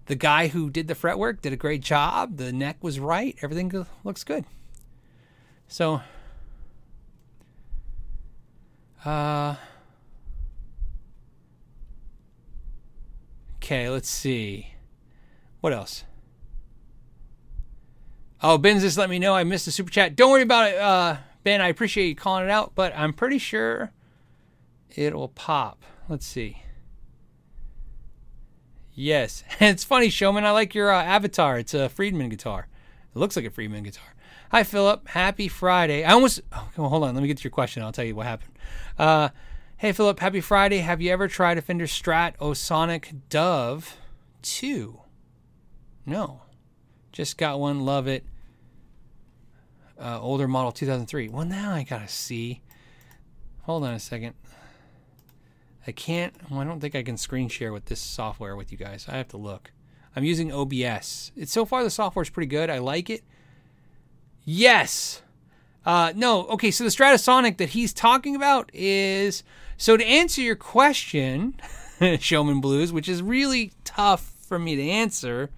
the guy who did the fretwork did a great job. The neck was right. Everything looks good. So, uh, okay, let's see. What else? Oh, Ben's just let me know I missed the super chat. Don't worry about it, uh, Ben. I appreciate you calling it out, but I'm pretty sure it'll pop. Let's see. Yes, it's funny, Showman. I like your uh, avatar. It's a Friedman guitar. It looks like a Friedman guitar. Hi, Philip. Happy Friday. I almost. Oh, hold on. Let me get to your question. I'll tell you what happened. Uh, hey, Philip. Happy Friday. Have you ever tried a Fender Stratosonic Dove 2? No. Just got one. Love it. uh, older model 2003. Well, now I gotta see. Hold on a second. I can't. Well, I don't think I can screen share with this software with you guys. I have to look. I'm using OBS. It's so far the software's pretty good. I like it. Yes. Uh, no. Okay. So the Stratosonic that he's talking about is so to answer your question, Showman Blues, which is really tough for me to answer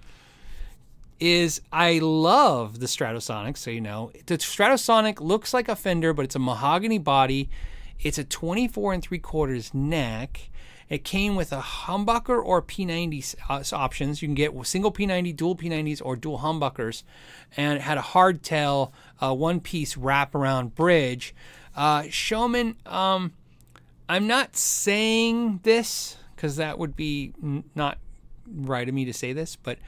is I love the Stratosonic, so you know. The Stratosonic looks like a Fender, but it's a mahogany body. It's a 24 and 3 quarters neck. It came with a humbucker or P90 uh, options. You can get single P90, dual P90s, or dual humbuckers. And it had a hardtail, uh, one piece wraparound bridge. Uh, Showman, um, I'm not saying this because that would be n- not right of me to say this, but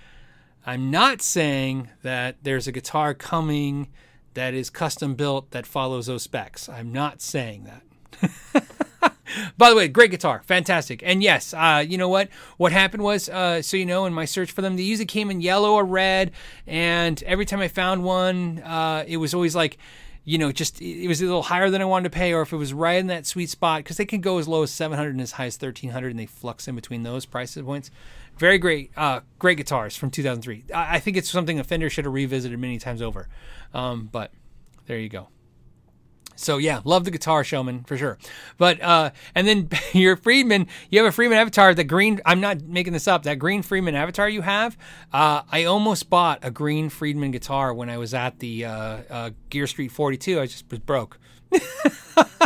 I'm not saying that there's a guitar coming that is custom built that follows those specs. I'm not saying that. By the way, great guitar, fantastic. And yes, uh, you know what? What happened was, uh, so you know, in my search for them, they usually came in yellow or red, and every time I found one, uh, it was always like, you know, just it was a little higher than I wanted to pay, or if it was right in that sweet spot, because they can go as low as 700 and as high as 1300, and they flux in between those price points. Very great, uh, great guitars from 2003. I, I, think it's something a Fender should have revisited many times over. Um, but there you go. So yeah, love the guitar showman for sure. But uh, and then your Friedman, you have a Friedman avatar. The green, I'm not making this up. That green Friedman avatar you have, uh, I almost bought a green Friedman guitar when I was at the uh, uh Gear Street 42. I just was broke.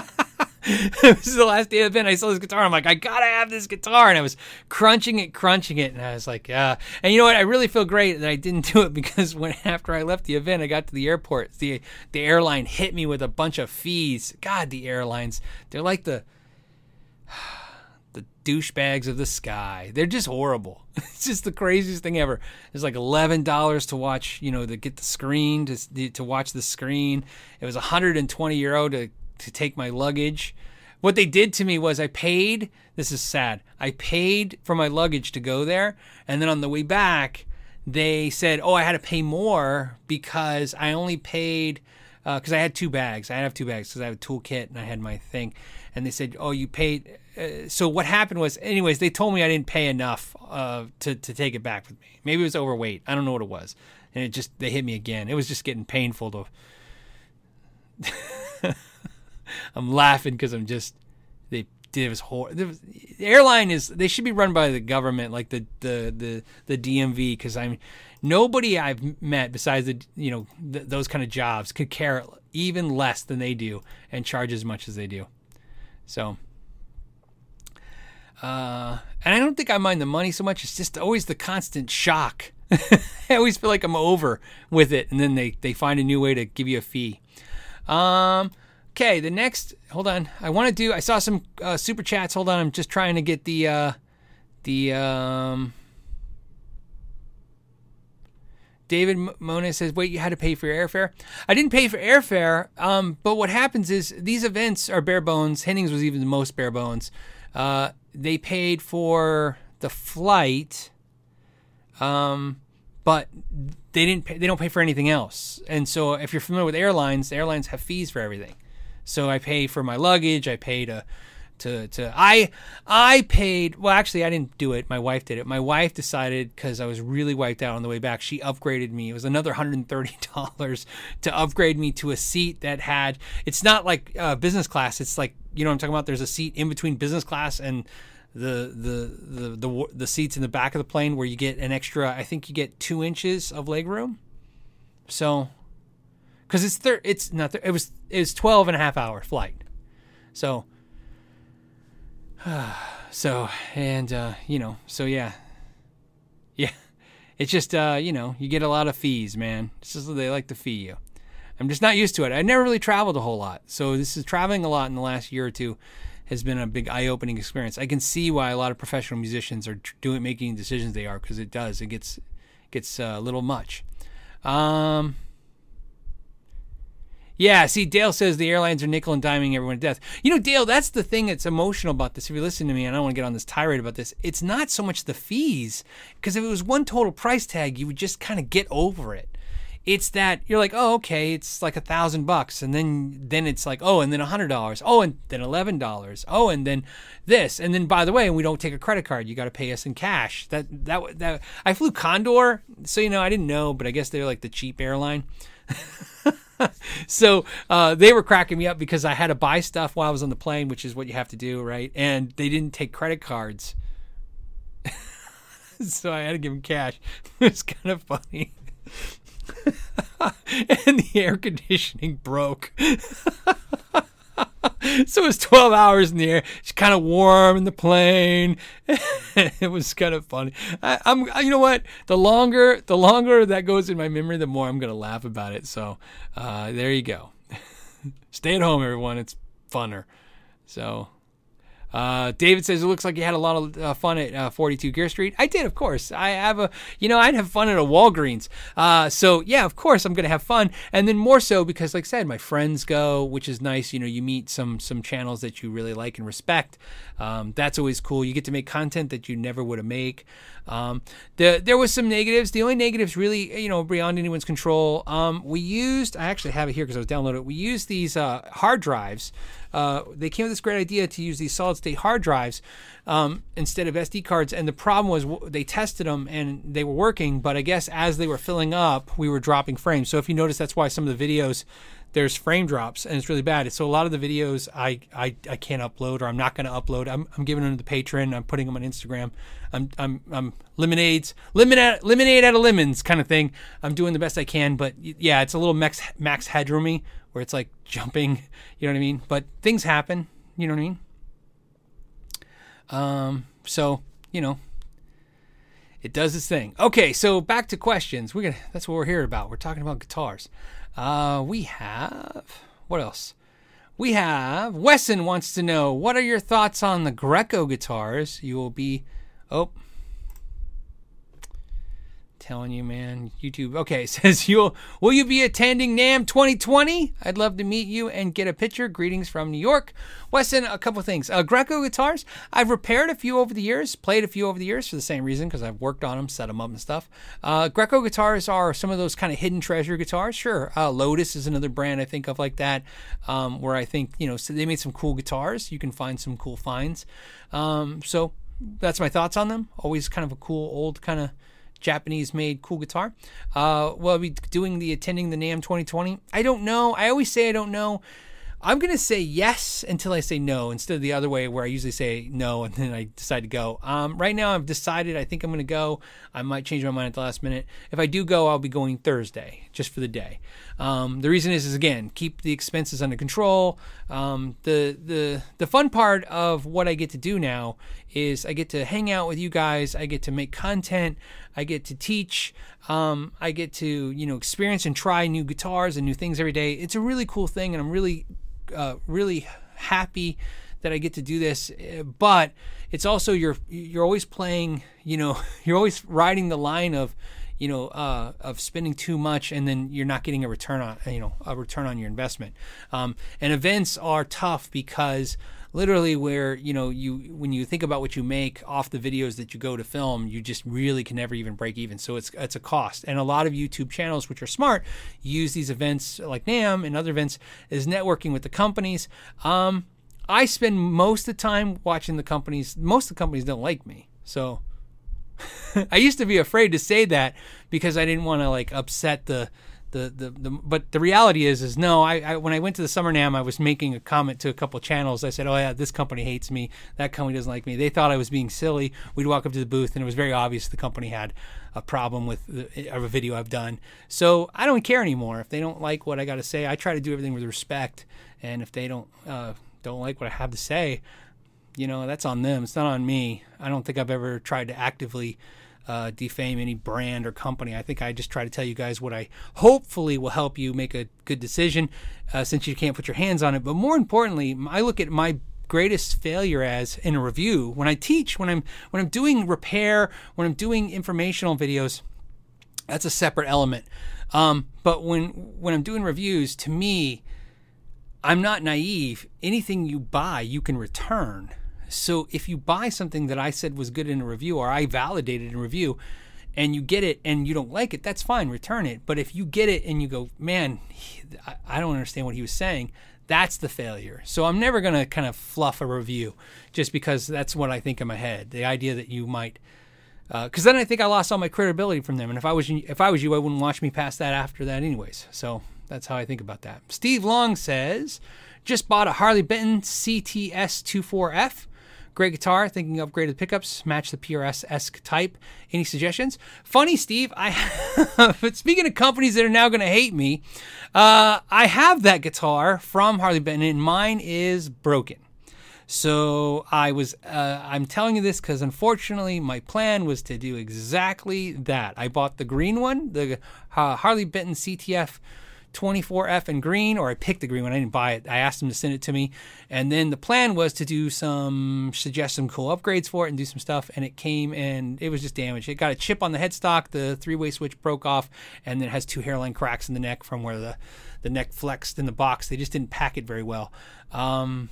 this is the last day of the event. I saw this guitar. I'm like, I gotta have this guitar, and I was crunching it, crunching it, and I was like, yeah. And you know what? I really feel great that I didn't do it because when after I left the event, I got to the airport. The the airline hit me with a bunch of fees. God, the airlines, they're like the the douchebags of the sky. They're just horrible. It's just the craziest thing ever. It's like eleven dollars to watch, you know, to get the screen to to watch the screen. It was 120 euro to to take my luggage. What they did to me was I paid, this is sad, I paid for my luggage to go there. And then on the way back, they said, oh, I had to pay more because I only paid, because uh, I had two bags. I have two bags because I have a toolkit and I had my thing. And they said, oh, you paid. Uh, so what happened was, anyways, they told me I didn't pay enough uh, to, to take it back with me. Maybe it was overweight. I don't know what it was. And it just, they hit me again. It was just getting painful to. I'm laughing because I'm just they did was horrible. The airline is they should be run by the government like the the the the DMV because I'm nobody I've met besides the you know th- those kind of jobs could care even less than they do and charge as much as they do. So. Uh, and I don't think I mind the money so much. It's just always the constant shock. I always feel like I'm over with it, and then they, they find a new way to give you a fee. Um, Okay, the next. Hold on. I want to do. I saw some uh, super chats. Hold on. I'm just trying to get the uh, the. Um, David Mona says, "Wait, you had to pay for your airfare." I didn't pay for airfare, um, but what happens is these events are bare bones. Hennings was even the most bare bones. Uh, they paid for the flight, um, but they didn't. Pay, they don't pay for anything else. And so, if you're familiar with airlines, the airlines have fees for everything. So I pay for my luggage. I pay to, to, to I, I paid. Well, actually, I didn't do it. My wife did it. My wife decided because I was really wiped out on the way back. She upgraded me. It was another hundred and thirty dollars to upgrade me to a seat that had. It's not like uh, business class. It's like you know what I'm talking about. There's a seat in between business class and the, the the the the seats in the back of the plane where you get an extra. I think you get two inches of leg room. So because it's thir- it's not thir- it was it was 12 and a half hour flight. So so and uh, you know so yeah. Yeah. It's just uh, you know you get a lot of fees man. It's just they like to fee you. I'm just not used to it. I never really traveled a whole lot. So this is traveling a lot in the last year or two has been a big eye-opening experience. I can see why a lot of professional musicians are doing making decisions they are because it does. It gets gets uh, a little much. Um yeah, see, Dale says the airlines are nickel and diming everyone to death. You know, Dale, that's the thing that's emotional about this. If you listen to me, and I don't want to get on this tirade about this, it's not so much the fees, because if it was one total price tag, you would just kind of get over it. it's that you're like, oh, okay, it's like a thousand bucks, and then then it's like, oh, and then a hundred dollars, oh, and then eleven dollars, oh, and then this, and then by the way, and we don't take a credit card. You got to pay us in cash. That that that I flew Condor, so you know I didn't know, but I guess they're like the cheap airline. so uh, they were cracking me up because I had to buy stuff while I was on the plane, which is what you have to do, right? And they didn't take credit cards. so I had to give them cash. it was kind of funny. and the air conditioning broke. so it was 12 hours in the air. It's kind of warm in the plane. it was kind of funny. I, am you know what? The longer, the longer that goes in my memory, the more I'm going to laugh about it. So, uh, there you go. Stay at home, everyone. It's funner. So, uh, David says it looks like you had a lot of uh, fun at uh, 42 Gear Street. I did, of course. I have a, you know, I'd have fun at a Walgreens. Uh, so yeah, of course I'm gonna have fun, and then more so because, like I said, my friends go, which is nice. You know, you meet some some channels that you really like and respect. Um, that's always cool. You get to make content that you never would have made. Um, the, there was some negatives. The only negatives really, you know, beyond anyone's control. Um, we used, I actually have it here because I was downloading it. We used these uh, hard drives. Uh, they came with this great idea to use these solid state hard drives um, instead of SD cards. And the problem was they tested them and they were working, but I guess as they were filling up, we were dropping frames. So if you notice, that's why some of the videos there's frame drops and it's really bad. So a lot of the videos I I, I can't upload or I'm not going to upload. I'm, I'm giving them to the Patreon. I'm putting them on Instagram. I'm I'm I'm lemonades lemonade lemonade out of lemons kind of thing. I'm doing the best I can, but yeah, it's a little max max headroomy where it's like jumping. You know what I mean? But things happen. You know what I mean? Um. So you know. It does its thing. Okay, so back to questions. We're gonna. That's what we're here about. We're talking about guitars. Uh, we have what else? We have Wesson wants to know what are your thoughts on the Greco guitars you will be. Oh, telling you, man. YouTube. Okay, says you'll will you be attending NAMM 2020? I'd love to meet you and get a picture. Greetings from New York. Weston, a couple things. Uh, Greco guitars. I've repaired a few over the years, played a few over the years for the same reason because I've worked on them, set them up and stuff. Uh, Greco guitars are some of those kind of hidden treasure guitars. Sure, uh, Lotus is another brand I think of like that, um, where I think you know so they made some cool guitars. You can find some cool finds. Um, so that's my thoughts on them. Always kind of a cool old kind of Japanese made cool guitar. Uh, will I be doing the attending the NAMM 2020? I don't know. I always say I don't know. I'm to say yes until I say no instead of the other way where I usually say no and then I decide to go. Um, right now, I've decided I think I'm to go. I might change my mind at the last minute. If I do go, I'll be going Thursday just for the day. Um, the reason is, is again, keep the expenses under control. Um, the the the fun part of what I get to do now is I get to hang out with you guys. I get to make content. I get to teach. Um, I get to you know experience and try new guitars and new things every day. It's a really cool thing, and I'm really uh, really happy that I get to do this. But it's also you're you're always playing. You know, you're always riding the line of you know uh, of spending too much and then you're not getting a return on you know a return on your investment. Um, and events are tough because literally where you know you when you think about what you make off the videos that you go to film you just really can never even break even. So it's it's a cost. And a lot of youtube channels which are smart use these events like NAMM and other events as networking with the companies. Um, i spend most of the time watching the companies. Most of the companies don't like me. So i used to be afraid to say that because i didn't want to like upset the the, the, the but the reality is is no I, I, when I went to the summer NAMM I was making a comment to a couple channels. I said oh yeah this company hates me. That company doesn't like me. They thought I was being silly. We'd walk up to the booth and it was very obvious the company had a problem with the, a video I've done. So I don't care anymore. If they don't like what I got to say I try to do everything with respect. And if they don't uh, don't like what I have to say you know that's on them it's not on me I don't think I've ever tried to actively uh, defame any brand or company. I think I just try to tell you guys what I hopefully will help you make a good decision uh, since you can't put your hands on it. But more importantly, I look at my greatest failure as in a review when I teach, when I'm when I'm doing repair, when I'm doing informational videos. That's a separate element. Um, but when when I'm doing reviews, to me, I'm not naive. Anything you buy, you can return. So if you buy something that I said was good in a review or I validated in review, and you get it and you don't like it, that's fine, return it. But if you get it and you go, man, I don't understand what he was saying, that's the failure. So I'm never going to kind of fluff a review just because that's what I think in my head. The idea that you might, because uh, then I think I lost all my credibility from them. And if I was if I was you, I wouldn't watch me past that after that, anyways. So that's how I think about that. Steve Long says, just bought a Harley Benton CTS 24F. Great guitar, thinking upgraded pickups, match the PRS esque type. Any suggestions? Funny, Steve. I but speaking of companies that are now going to hate me, uh, I have that guitar from Harley Benton, and mine is broken. So I was, uh, I'm telling you this because unfortunately my plan was to do exactly that. I bought the green one, the uh, Harley Benton CTF 24F in green, or I picked the green one. I didn't buy it. I asked them to send it to me. And then the plan was to do some, suggest some cool upgrades for it and do some stuff. And it came and it was just damaged. It got a chip on the headstock. The three way switch broke off. And then it has two hairline cracks in the neck from where the, the neck flexed in the box. They just didn't pack it very well. Um,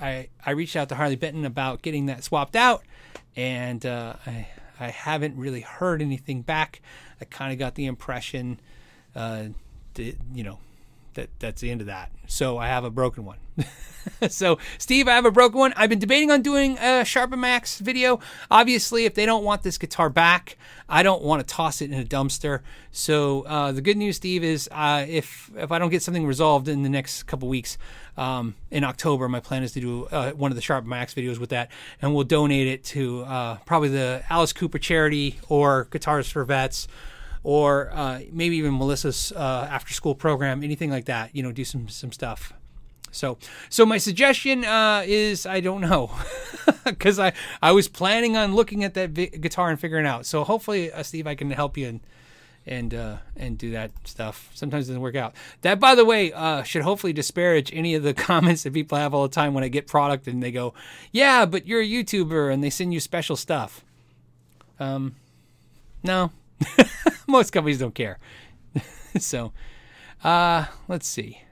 I, I reached out to Harley Benton about getting that swapped out. And uh, I, I haven't really heard anything back. I kind of got the impression. Uh, you know, that that's the end of that. So I have a broken one. so Steve, I have a broken one. I've been debating on doing a Sharpen My Axe video. Obviously, if they don't want this guitar back, I don't want to toss it in a dumpster. So uh, the good news, Steve, is uh, if if I don't get something resolved in the next couple weeks, um, in October, my plan is to do uh, one of the Sharpen My Axe videos with that, and we'll donate it to uh, probably the Alice Cooper charity or Guitars for Vets or uh, maybe even Melissa's uh, after school program, anything like that. You know, do some some stuff. So, so my suggestion uh, is I don't know because I I was planning on looking at that vi- guitar and figuring out. So hopefully, uh, Steve, I can help you and and uh, and do that stuff. Sometimes it doesn't work out. That, by the way, uh, should hopefully disparage any of the comments that people have all the time when I get product and they go, "Yeah, but you're a YouTuber," and they send you special stuff. Um, no, most companies don't care. so, uh, let's see.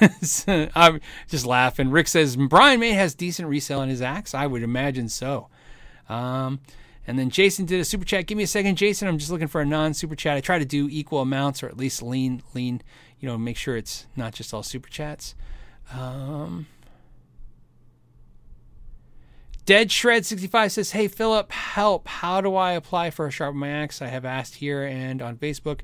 I'm just laughing. Rick says Brian May has decent resale on his axe. I would imagine so. Um, and then Jason did a super chat. Give me a second, Jason. I'm just looking for a non super chat. I try to do equal amounts or at least lean, lean. You know, make sure it's not just all super chats. Um, Dead Shred 65 says, Hey Philip, help. How do I apply for a Sharp Max? I have asked here and on Facebook.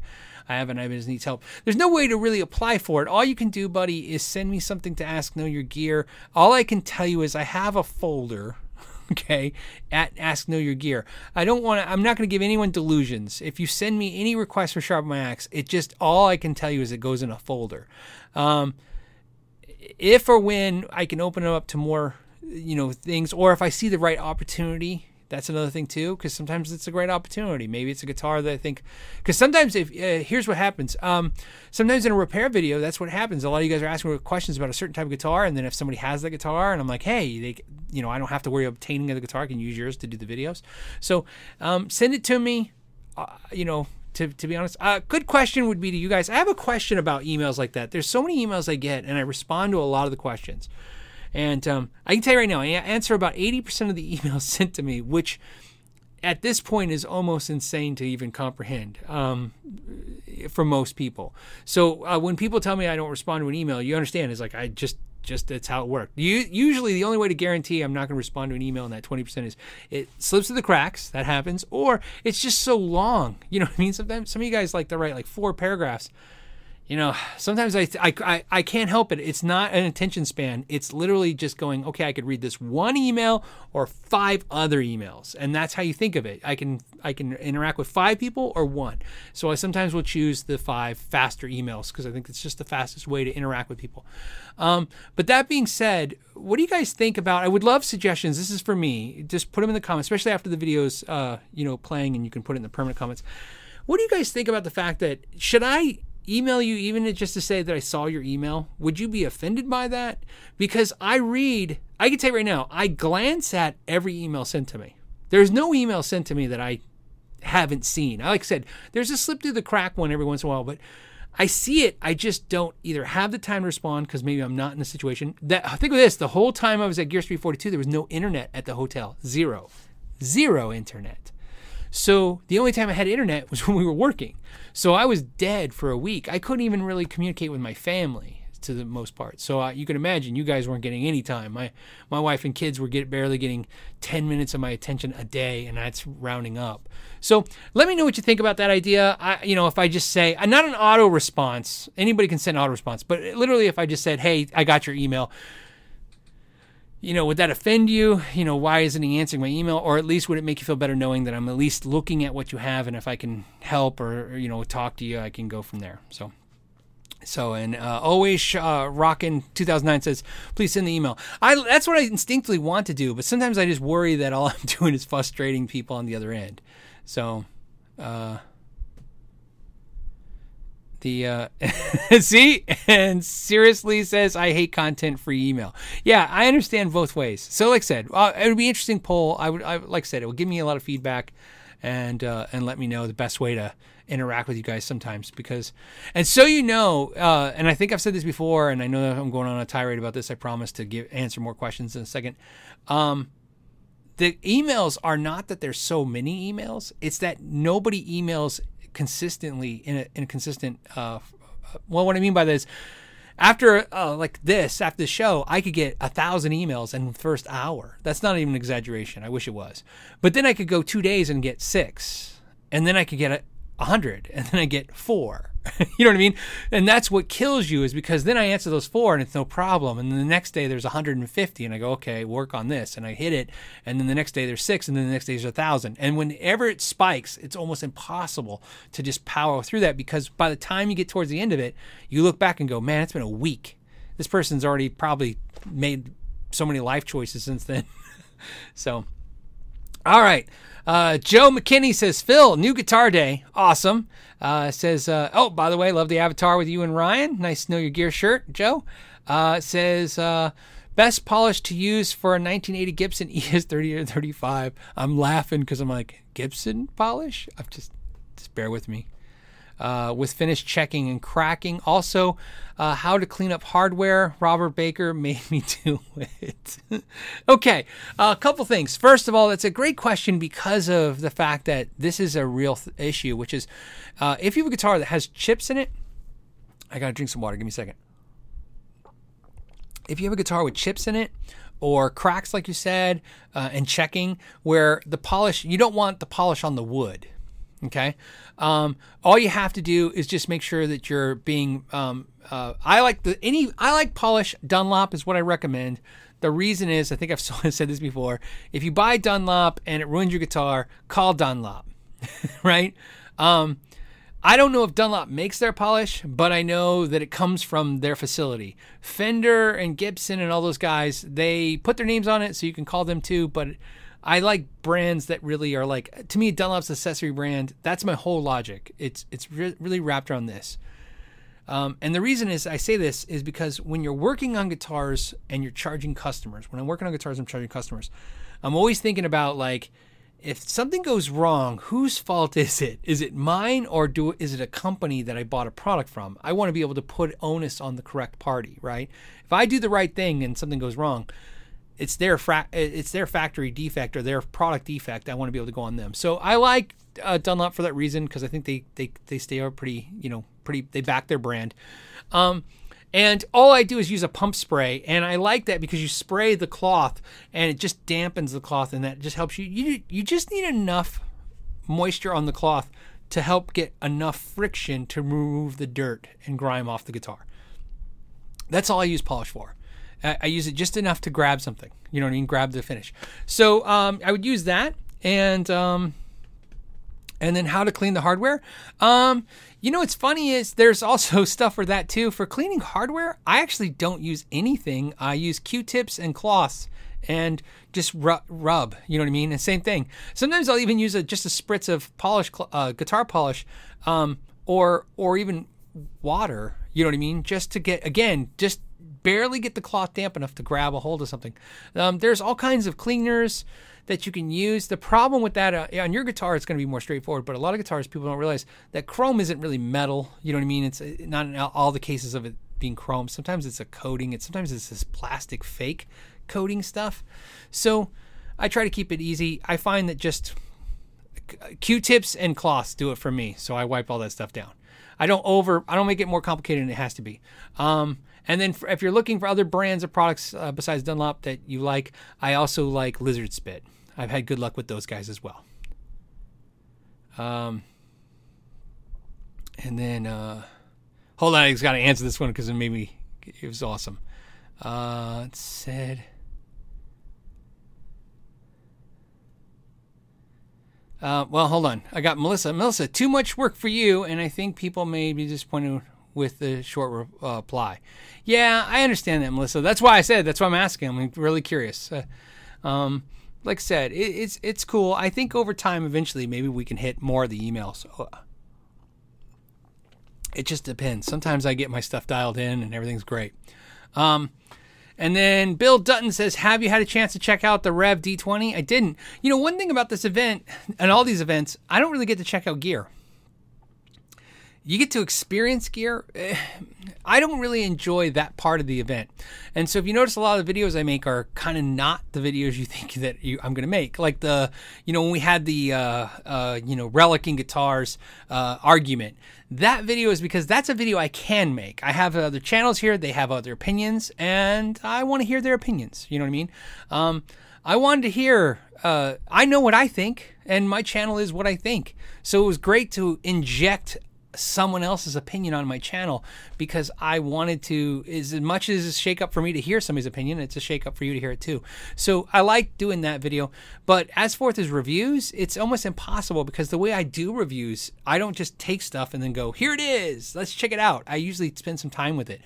I haven't. I just needs help. There's no way to really apply for it. All you can do, buddy, is send me something to ask Know Your Gear. All I can tell you is I have a folder okay at ask know your gear i don't want to i'm not going to give anyone delusions if you send me any request for sharp max it just all i can tell you is it goes in a folder um, if or when i can open it up to more you know things or if i see the right opportunity that's another thing too because sometimes it's a great opportunity maybe it's a guitar that i think because sometimes if uh, here's what happens um, sometimes in a repair video that's what happens a lot of you guys are asking questions about a certain type of guitar and then if somebody has that guitar and i'm like hey they you know i don't have to worry about obtaining the guitar i can use yours to do the videos so um, send it to me uh, you know to, to be honest. Uh, good question would be to you guys. I have a question about emails like that. There's so many emails I get, and I respond to a lot of the questions. And um, I can tell you right now, I answer about 80% of the emails sent to me, which at this point is almost insane to even comprehend um, for most people. So uh, when people tell me I don't respond to an email, you understand it's like I just just that's how it worked. You, usually, the only way to guarantee I'm not going to respond to an email in that 20% is it slips through the cracks. That happens, or it's just so long. You know what I mean? Sometimes some of you guys like to write like four paragraphs you know, sometimes I, I, I can't help it. It's not an attention span. It's literally just going, okay, I could read this one email or five other emails, and that's how you think of it. I can I can interact with five people or one. So I sometimes will choose the five faster emails because I think it's just the fastest way to interact with people. Um, but that being said, what do you guys think about? I would love suggestions. This is for me. Just put them in the comments, especially after the videos, uh, you know, playing, and you can put it in the permanent comments. What do you guys think about the fact that should I email you even just to say that I saw your email, would you be offended by that? Because I read, I can say right now, I glance at every email sent to me. There's no email sent to me that I haven't seen. I Like I said, there's a slip through the crack one every once in a while, but I see it. I just don't either have the time to respond because maybe I'm not in the situation. That think of this: the whole time I was at Gear Street 42, there was no internet at the hotel. Zero, zero internet. So the only time I had internet was when we were working. So I was dead for a week. I couldn't even really communicate with my family to the most part. So uh, you can imagine you guys weren't getting any time. My my wife and kids were get, barely getting 10 minutes of my attention a day, and that's rounding up. So let me know what you think about that idea. I, you know, if I just say uh, not an auto response, anybody can send auto response, but literally if I just said, "Hey, I got your email." You know, would that offend you? You know, why isn't he answering my email? Or at least would it make you feel better knowing that I'm at least looking at what you have and if I can help or, you know, talk to you, I can go from there. So so, and uh, always uh, rockin' 2009 says, please send the email. I that's what I instinctively want to do, but sometimes I just worry that all I'm doing is frustrating people on the other end. So, uh, the uh, see and seriously says I hate content free email. Yeah, I understand both ways. So, like I said, uh, it would be interesting poll. I would, I, like I said, it would give me a lot of feedback and uh, and let me know the best way to interact with you guys sometimes because and so you know uh, and i think i've said this before and i know that i'm going on a tirade about this i promise to give answer more questions in a second um, the emails are not that there's so many emails it's that nobody emails consistently in a, in a consistent uh, well what i mean by this after uh, like this after the show i could get a thousand emails in the first hour. That's not even an exaggeration. I wish it was. But then i could go two days and get six and then i could get a 100 and then I get four. you know what I mean? And that's what kills you is because then I answer those four and it's no problem. And then the next day there's 150 and I go, okay, work on this. And I hit it. And then the next day there's six and then the next day there's a thousand. And whenever it spikes, it's almost impossible to just power through that because by the time you get towards the end of it, you look back and go, man, it's been a week. This person's already probably made so many life choices since then. so, all right. Uh, Joe McKinney says, Phil, new guitar day. Awesome. Uh, says, uh, oh, by the way, love the avatar with you and Ryan. Nice to know your gear shirt, Joe. Uh, says, uh, best polish to use for a 1980 Gibson ES 30 or 35. I'm laughing because I'm like, Gibson polish? I'm just, just bear with me uh, with finished checking and cracking. Also, uh, how to clean up hardware. Robert Baker made me do it. okay, a couple things. First of all, it's a great question because of the fact that this is a real th- issue, which is uh, if you have a guitar that has chips in it. I gotta drink some water. Give me a second. If you have a guitar with chips in it, or cracks, like you said, uh, and checking where the polish, you don't want the polish on the wood. Okay. Um, all you have to do is just make sure that you're being. Um, uh, I like the any. I like polish. Dunlop is what I recommend. The reason is, I think I've said this before. If you buy Dunlop and it ruins your guitar, call Dunlop, right? Um, I don't know if Dunlop makes their polish, but I know that it comes from their facility. Fender and Gibson and all those guys, they put their names on it, so you can call them too. But I like brands that really are like to me Dunlop's accessory brand. That's my whole logic. It's it's re- really wrapped around this. Um, and the reason is I say this is because when you're working on guitars and you're charging customers, when I'm working on guitars, I'm charging customers. I'm always thinking about like if something goes wrong, whose fault is it? Is it mine or do is it a company that I bought a product from? I want to be able to put onus on the correct party, right? If I do the right thing and something goes wrong, it's their fra- it's their factory defect or their product defect. I want to be able to go on them. So I like uh, Dunlop for that reason because I think they they they stay up pretty you know pretty they back their brand. Um, and all I do is use a pump spray, and I like that because you spray the cloth and it just dampens the cloth, and that just helps you. You you just need enough moisture on the cloth to help get enough friction to remove the dirt and grime off the guitar. That's all I use polish for. I, use it just enough to grab something. You know what I mean? Grab the finish. So um, I would use that, and um, and then how to clean the hardware. Um, you know what's funny is there's also stuff for that too. For cleaning hardware, I actually don't use anything. I use Q-tips and cloths and just rub, rub. You know what I mean? And same thing. Sometimes I'll even use a, just a spritz of polish, uh, guitar polish, um, or or even water. You know what I mean? Just to get again, just barely get the cloth damp enough to grab a hold of something. Um, there's all kinds of cleaners that you can use. The problem with that uh, on your guitar, it's going to be more straightforward. But a lot of guitars, people don't realize that chrome isn't really metal. You know what I mean? It's uh, not in all the cases of it being chrome. Sometimes it's a coating. It's sometimes it's this plastic fake coating stuff. So I try to keep it easy. I find that just Q-tips and cloths do it for me. So I wipe all that stuff down. I don't over. I don't make it more complicated than it has to be. Um, and then for, if you're looking for other brands of products uh, besides Dunlop that you like, I also like Lizard Spit. I've had good luck with those guys as well. Um, and then uh, hold on, I just got to answer this one because it made me. It was awesome. Uh, it said. Uh, well, hold on. I got Melissa. Melissa, too much work for you, and I think people may be disappointed with the short uh, reply. Yeah, I understand that, Melissa. That's why I said. That's why I'm asking. I'm really curious. Uh, um, like I said, it, it's it's cool. I think over time, eventually, maybe we can hit more of the emails. Uh, it just depends. Sometimes I get my stuff dialed in, and everything's great. Um, and then Bill Dutton says, Have you had a chance to check out the Rev D20? I didn't. You know, one thing about this event and all these events, I don't really get to check out gear. You get to experience gear. I don't really enjoy that part of the event. And so if you notice a lot of the videos I make are kind of not the videos you think that you, I'm going to make. Like the, you know, when we had the, uh, uh, you know, relicking guitars uh, argument, that video is because that's a video I can make. I have other channels here, they have other opinions, and I want to hear their opinions. You know what I mean? Um, I wanted to hear, uh, I know what I think, and my channel is what I think. So it was great to inject someone else's opinion on my channel because I wanted to as much as a shake up for me to hear somebody's opinion, it's a shake up for you to hear it too. So I like doing that video. But as forth as reviews, it's almost impossible because the way I do reviews, I don't just take stuff and then go, here it is, let's check it out. I usually spend some time with it.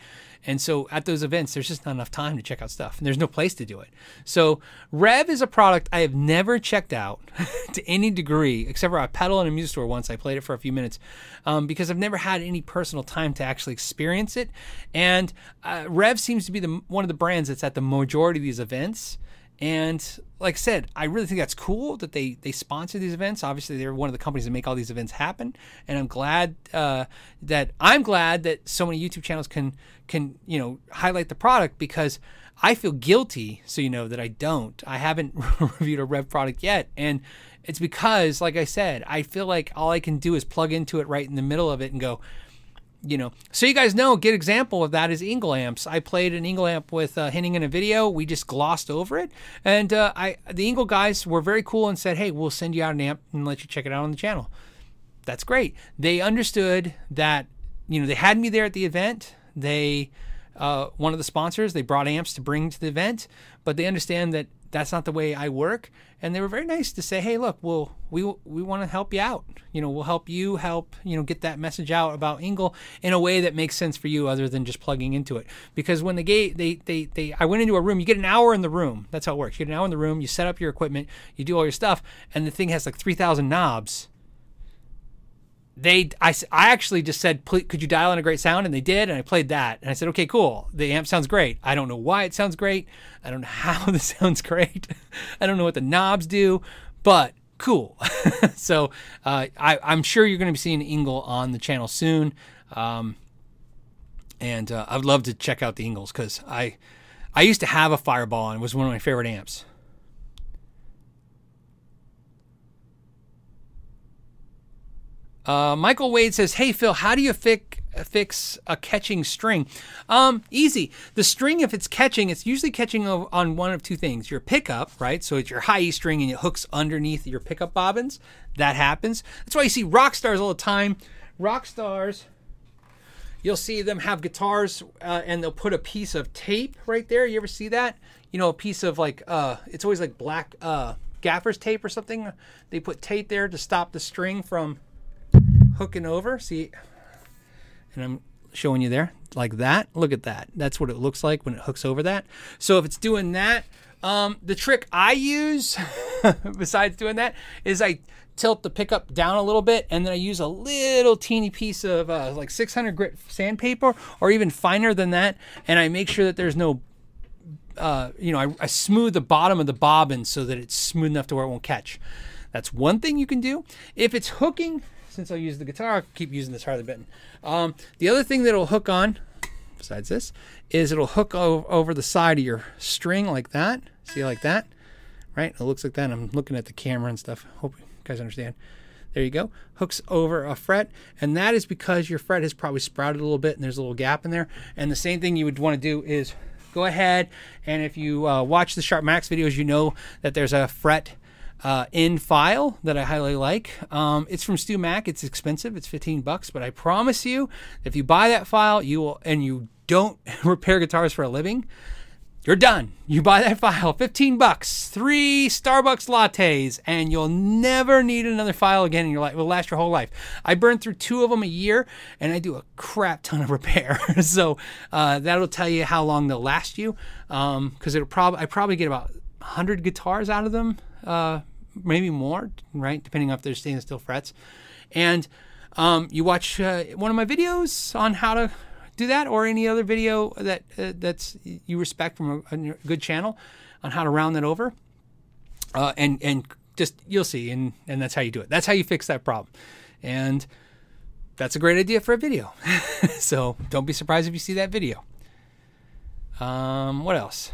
And so at those events, there's just not enough time to check out stuff, and there's no place to do it. So Rev is a product I have never checked out to any degree, except for a pedal in a music store once. I played it for a few minutes um, because I've never had any personal time to actually experience it. And uh, Rev seems to be the one of the brands that's at the majority of these events. And like I said, I really think that's cool that they they sponsor these events. Obviously, they're one of the companies that make all these events happen, and I'm glad uh, that I'm glad that so many YouTube channels can can you know highlight the product because I feel guilty. So you know that I don't. I haven't reviewed a Rev product yet, and it's because, like I said, I feel like all I can do is plug into it right in the middle of it and go, you know, so you guys know, a good example of that is ENGL amps. I played an ENGL amp with uh, Henning in a video. We just glossed over it, and uh, I the ENGL guys were very cool and said, "Hey, we'll send you out an amp and let you check it out on the channel." That's great. They understood that you know they had me there at the event. They uh, one of the sponsors. They brought amps to bring to the event, but they understand that that's not the way I work. And they were very nice to say, "Hey, look, we'll we we want to help you out. You know, we'll help you help you know get that message out about ENGL in a way that makes sense for you, other than just plugging into it. Because when the gate they they they I went into a room, you get an hour in the room. That's how it works. You get an hour in the room, you set up your equipment, you do all your stuff, and the thing has like three thousand knobs they I, I actually just said could you dial in a great sound? And they did and i played that. And i said okay cool. The amp sounds great. I don't know why it sounds great. I don't know how this sounds great. I don't know what the knobs do but cool. So uh, I, i'm sure you're going to be seeing ENGL on the channel soon. Um, and uh, i'd love to check out the ENGLs because i i used to have a fireball and it was one of my favorite amps Uh, Michael Wade says, "Hey Phil, how do you fix fix a catching string? Um, easy. The string, if it's catching, it's usually catching on one of two things: your pickup, right? So it's your high E string and it hooks underneath your pickup bobbins. That happens. That's why you see rock stars all the time. Rock stars." You'll see them have guitars uh, and they'll put a piece of tape right there. You ever see that? You know, a piece of like, uh, it's always like black uh, gaffer's tape or something. They put tape there to stop the string from hooking over. See, and I'm showing you there like that. Look at that. That's what it looks like when it hooks over that. So if it's doing that, um, the trick I use besides doing that is I tilt the pickup down a little bit, and then I use a little teeny piece of uh, like 600 grit sandpaper, or even finer than that, and I make sure that there's no uh, you know, I, I, smooth the bottom of the bobbin so that it's smooth enough to where it won't catch. That's one thing you can do. If it's hooking, since I'll use the guitar, I'll keep using this Harley Benton. Um, the other thing that it'll hook on, besides this, is it'll hook over the side of your string like that. See, like that, right? It looks like that. I'm looking at the camera and stuff. Hope you guys understand. There you go. Hooks over a fret, and that is because your fret has probably sprouted a little bit, and there's a little gap in there. And the same thing you would want to do is go ahead and if you uh, watch the Sharpen My Axe videos, you know that there's a fret uh, in file that I highly like. Um, it's from StewMac. It's expensive. It's 15 bucks, but I promise you, if you buy that file, you will, and you don't repair guitars for a living, you're done. You buy that file, 15 bucks, three Starbucks lattes, and you'll never need another file again in your life. It will last your whole life. I burn through two of them a year, and I do a crap ton of repair. so uh, that'll tell you how long they'll last you. Because um, it'll probably I probably get about 100 guitars out of them, uh, maybe more, right? Depending on if they're stainless steel frets. And um, you watch uh, one of my videos on how to do that or any other video that uh, that's you respect from a, a, good channel on how to round that over. Uh, and and just you'll see and and that's how you do it. That's how you fix that problem. And that's a great idea for a video. So don't be surprised if you see that video. Um what else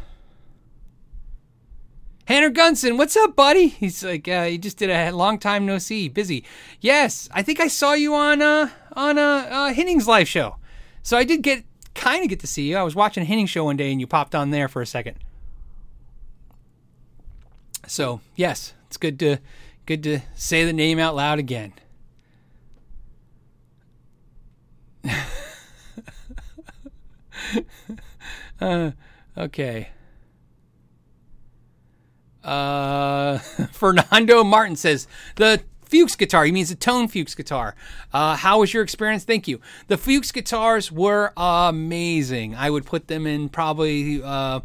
Hannah Gunson, what's up, buddy? He's like, uh, he just did a long time no see, busy. Yes, I think I saw you on uh on uh, uh Henning's live show. So I did get kind of get to see you. I was watching a Henning show one day and you popped on there for a second. So yes, it's good to good to say the name out loud again. uh, okay. Uh, Fernando Martin says the Fuchs guitar. He means the tone Fuchs guitar. Uh, how was your experience? Thank you. The Fuchs guitars were amazing. I would put them in probably uh,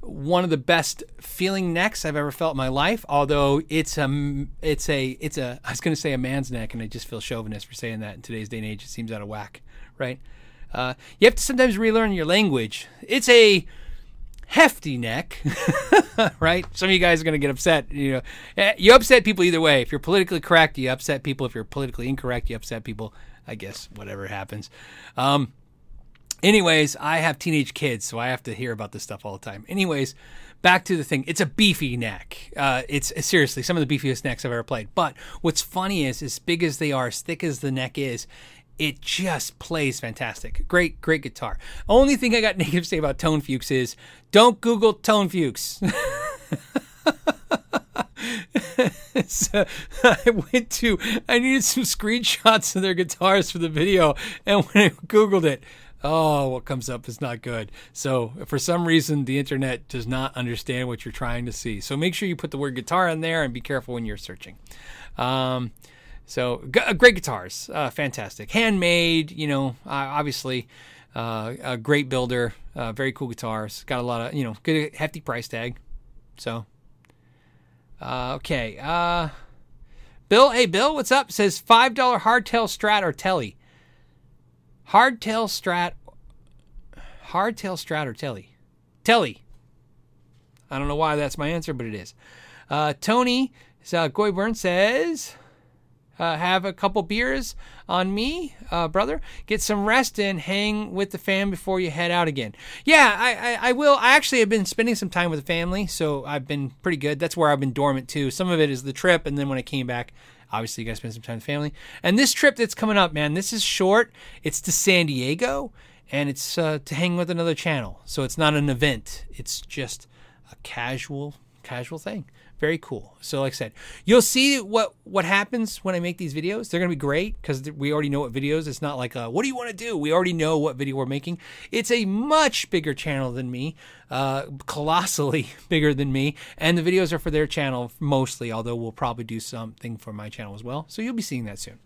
one of the best feeling necks I've ever felt in my life. Although it's a, it's a, it's a. I was going to say a man's neck, and I just feel chauvinist for saying that in today's day and age. It seems out of whack, right? Uh, you have to sometimes relearn your language. It's a hefty neck, right? Some of you guys are going to get upset. You know, eh, you upset people either way. If you're politically correct, you upset people. If you're politically incorrect, you upset people. I guess whatever happens. Um, anyways, I have teenage kids, so I have to hear about this stuff all the time. Anyways, back to the thing. It's a beefy neck. Uh, it's seriously some of the beefiest necks I've ever played. But what's funny is, as big as they are, as thick as the neck is, it just plays fantastic. Great, great guitar. Only thing I got negative to say about Tone Fuchs is don't Google Tone Fuchs. so I went to, I needed some screenshots of their guitars for the video, and when I Googled it, oh, what comes up is not good. So for some reason, the internet does not understand what you're trying to see. So make sure you put the word guitar in there and be careful when you're searching. Um, so g- uh, great guitars, uh, fantastic, handmade. You know, uh, obviously, uh, a great builder, uh, very cool guitars. Got a lot of you know good hefty price tag. So, uh, okay, Bill, hey Bill, what's up? Says five dollar hardtail Strat or Telly. Hardtail Strat, hardtail Strat or Telly, Telly. I don't know why that's my answer, but it is. Tony uh, Goyburn says uh, have a couple beers on me, uh, brother. Get some rest and hang with the fam before you head out again. Yeah, I, I, I, will. I actually have been spending some time with the family, so I've been pretty good. That's where I've been dormant too. Some of it is the trip, and then when I came back, obviously you guys spend some time with family. And this trip that's coming up, man, this is short. It's to San Diego, and it's uh, to hang with another channel. So it's not an event. It's just a casual, casual thing very cool. So, like I said, you'll see what what happens when I make these videos. They're gonna be great because we already know what videos. It's not like, a, what do you want to do? We already know what video we're making. It's a much bigger channel than me, uh, colossally bigger than me, and the videos are for their channel mostly. Although we'll probably do something for my channel as well. So you'll be seeing that soon.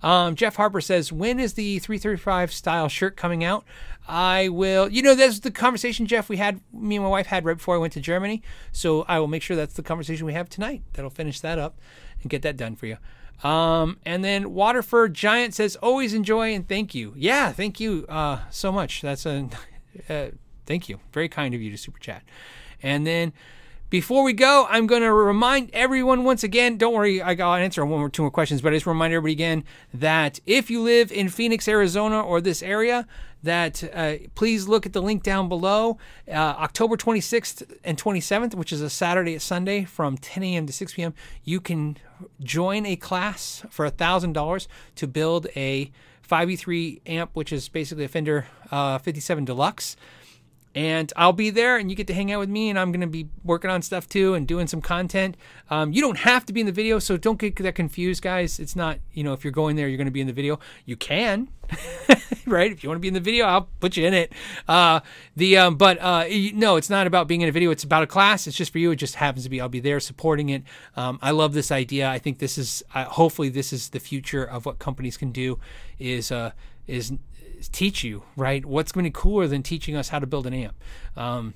Um, Jeff Harper says, when is the 335 style shirt coming out? I will, you know, that's the conversation, Jeff, we had, me and my wife had right before I went to Germany. So I will make sure that's the conversation we have tonight. That'll finish that up and get that done for you. Um, and then Waterford Giant says, always enjoy and thank you. Yeah, thank you uh, so much. That's a uh, thank you. Very kind of you to super chat. And then before we go, I'm going to remind everyone once again. Don't worry, I got to answer one or two more questions, but I just remind everybody again that if you live in Phoenix, Arizona, or this area, that uh, please look at the link down below. Uh, October 26th and 27th, which is a Saturday and Sunday from 10 a.m. to 6 p.m., you can join a class for $1,000 to build a 5e3 amp, which is basically a Fender uh, 57 Deluxe and I'll be there and you get to hang out with me and I'm going to be working on stuff too and doing some content. Um, you don't have to be in the video, so don't get that confused, guys. It's not, you know, if you're going there, you're going to be in the video. You can, right? If you want to be in the video, I'll put you in it. Uh, the um, But uh, no, it's not about being in a video. It's about a class. It's just for you. It just happens to be. I'll be there supporting it. Um, I love this idea. I think this is, uh, hopefully, this is the future of what companies can do is, uh, is teach you, right? What's going to be cooler than teaching us how to build an amp? Um,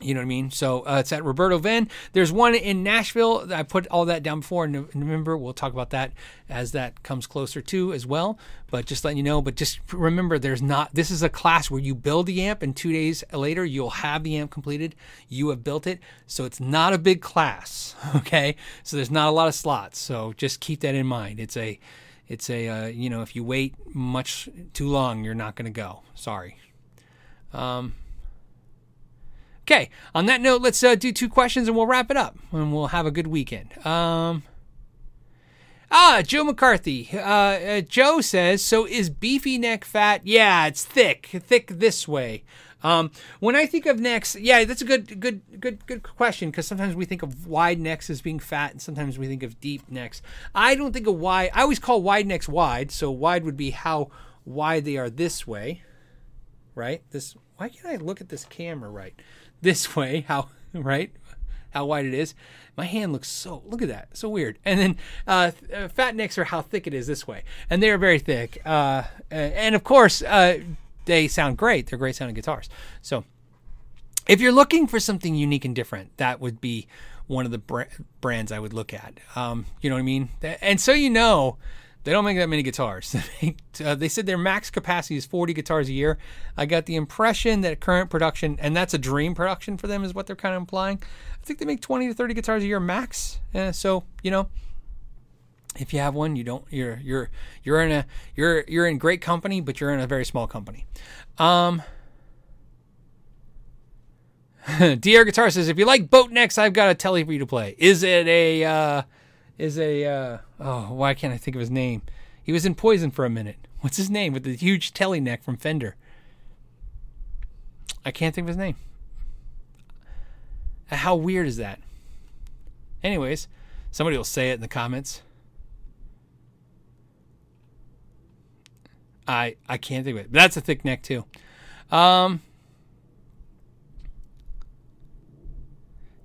you know what I mean? So uh, it's at Roberto Venn. There's one in Nashville. I put all that down before in November. We'll talk about that as that comes closer to as well. But just letting you know. But just remember, there's not. This is a class where you build the amp, and two days later you'll have the amp completed. You have built it, so it's not a big class. Okay, so there's not a lot of slots. So just keep that in mind. It's a it's a uh, you know if you wait much too long you're not going to go. Sorry. Um, okay. On that note let's uh, do two questions and we'll wrap it up and we'll have a good weekend. Um, ah joe mccarthy. Uh, uh joe says so is beefy neck fat? Yeah it's thick. Thick this way um, when I think of necks, yeah, that's a good, good, good, good question because sometimes we think of wide necks as being fat, and sometimes we think of deep necks. I don't think of wide. I always call wide necks wide. So wide would be how wide they are this way, right? This. Why can't I look at this camera right? This way, how right? How wide it is. My hand looks so. Look at that, so weird. And then uh, uh, fat necks are how thick it is this way, and they are very thick. Uh, and of course, uh, they sound great. They're great sounding guitars. So if you're looking for something unique and different, that would be one of the brands I would look at. Um, you know what I mean? And so you know, they don't make that many guitars. uh, they said their max capacity is 40 guitars a year. I got the impression that current production, and that's a dream production for them, is what they're kind of implying. I think they make 20 to 30 guitars a year max. Uh, so you know, if you have one, you don't. You're you're you're in a you're you're in great company, but you're in a very small company. Um, DR Guitar says, if you like boat necks, I've got a telly for you to play. Is it a uh, is a uh, oh why can't I think of his name? He was in Poison for a minute. What's his name with the huge telly neck from Fender? I can't think of his name. How weird is that? Anyways, somebody will say it in the comments. I I can't think of it. But that's a thick neck too. Um,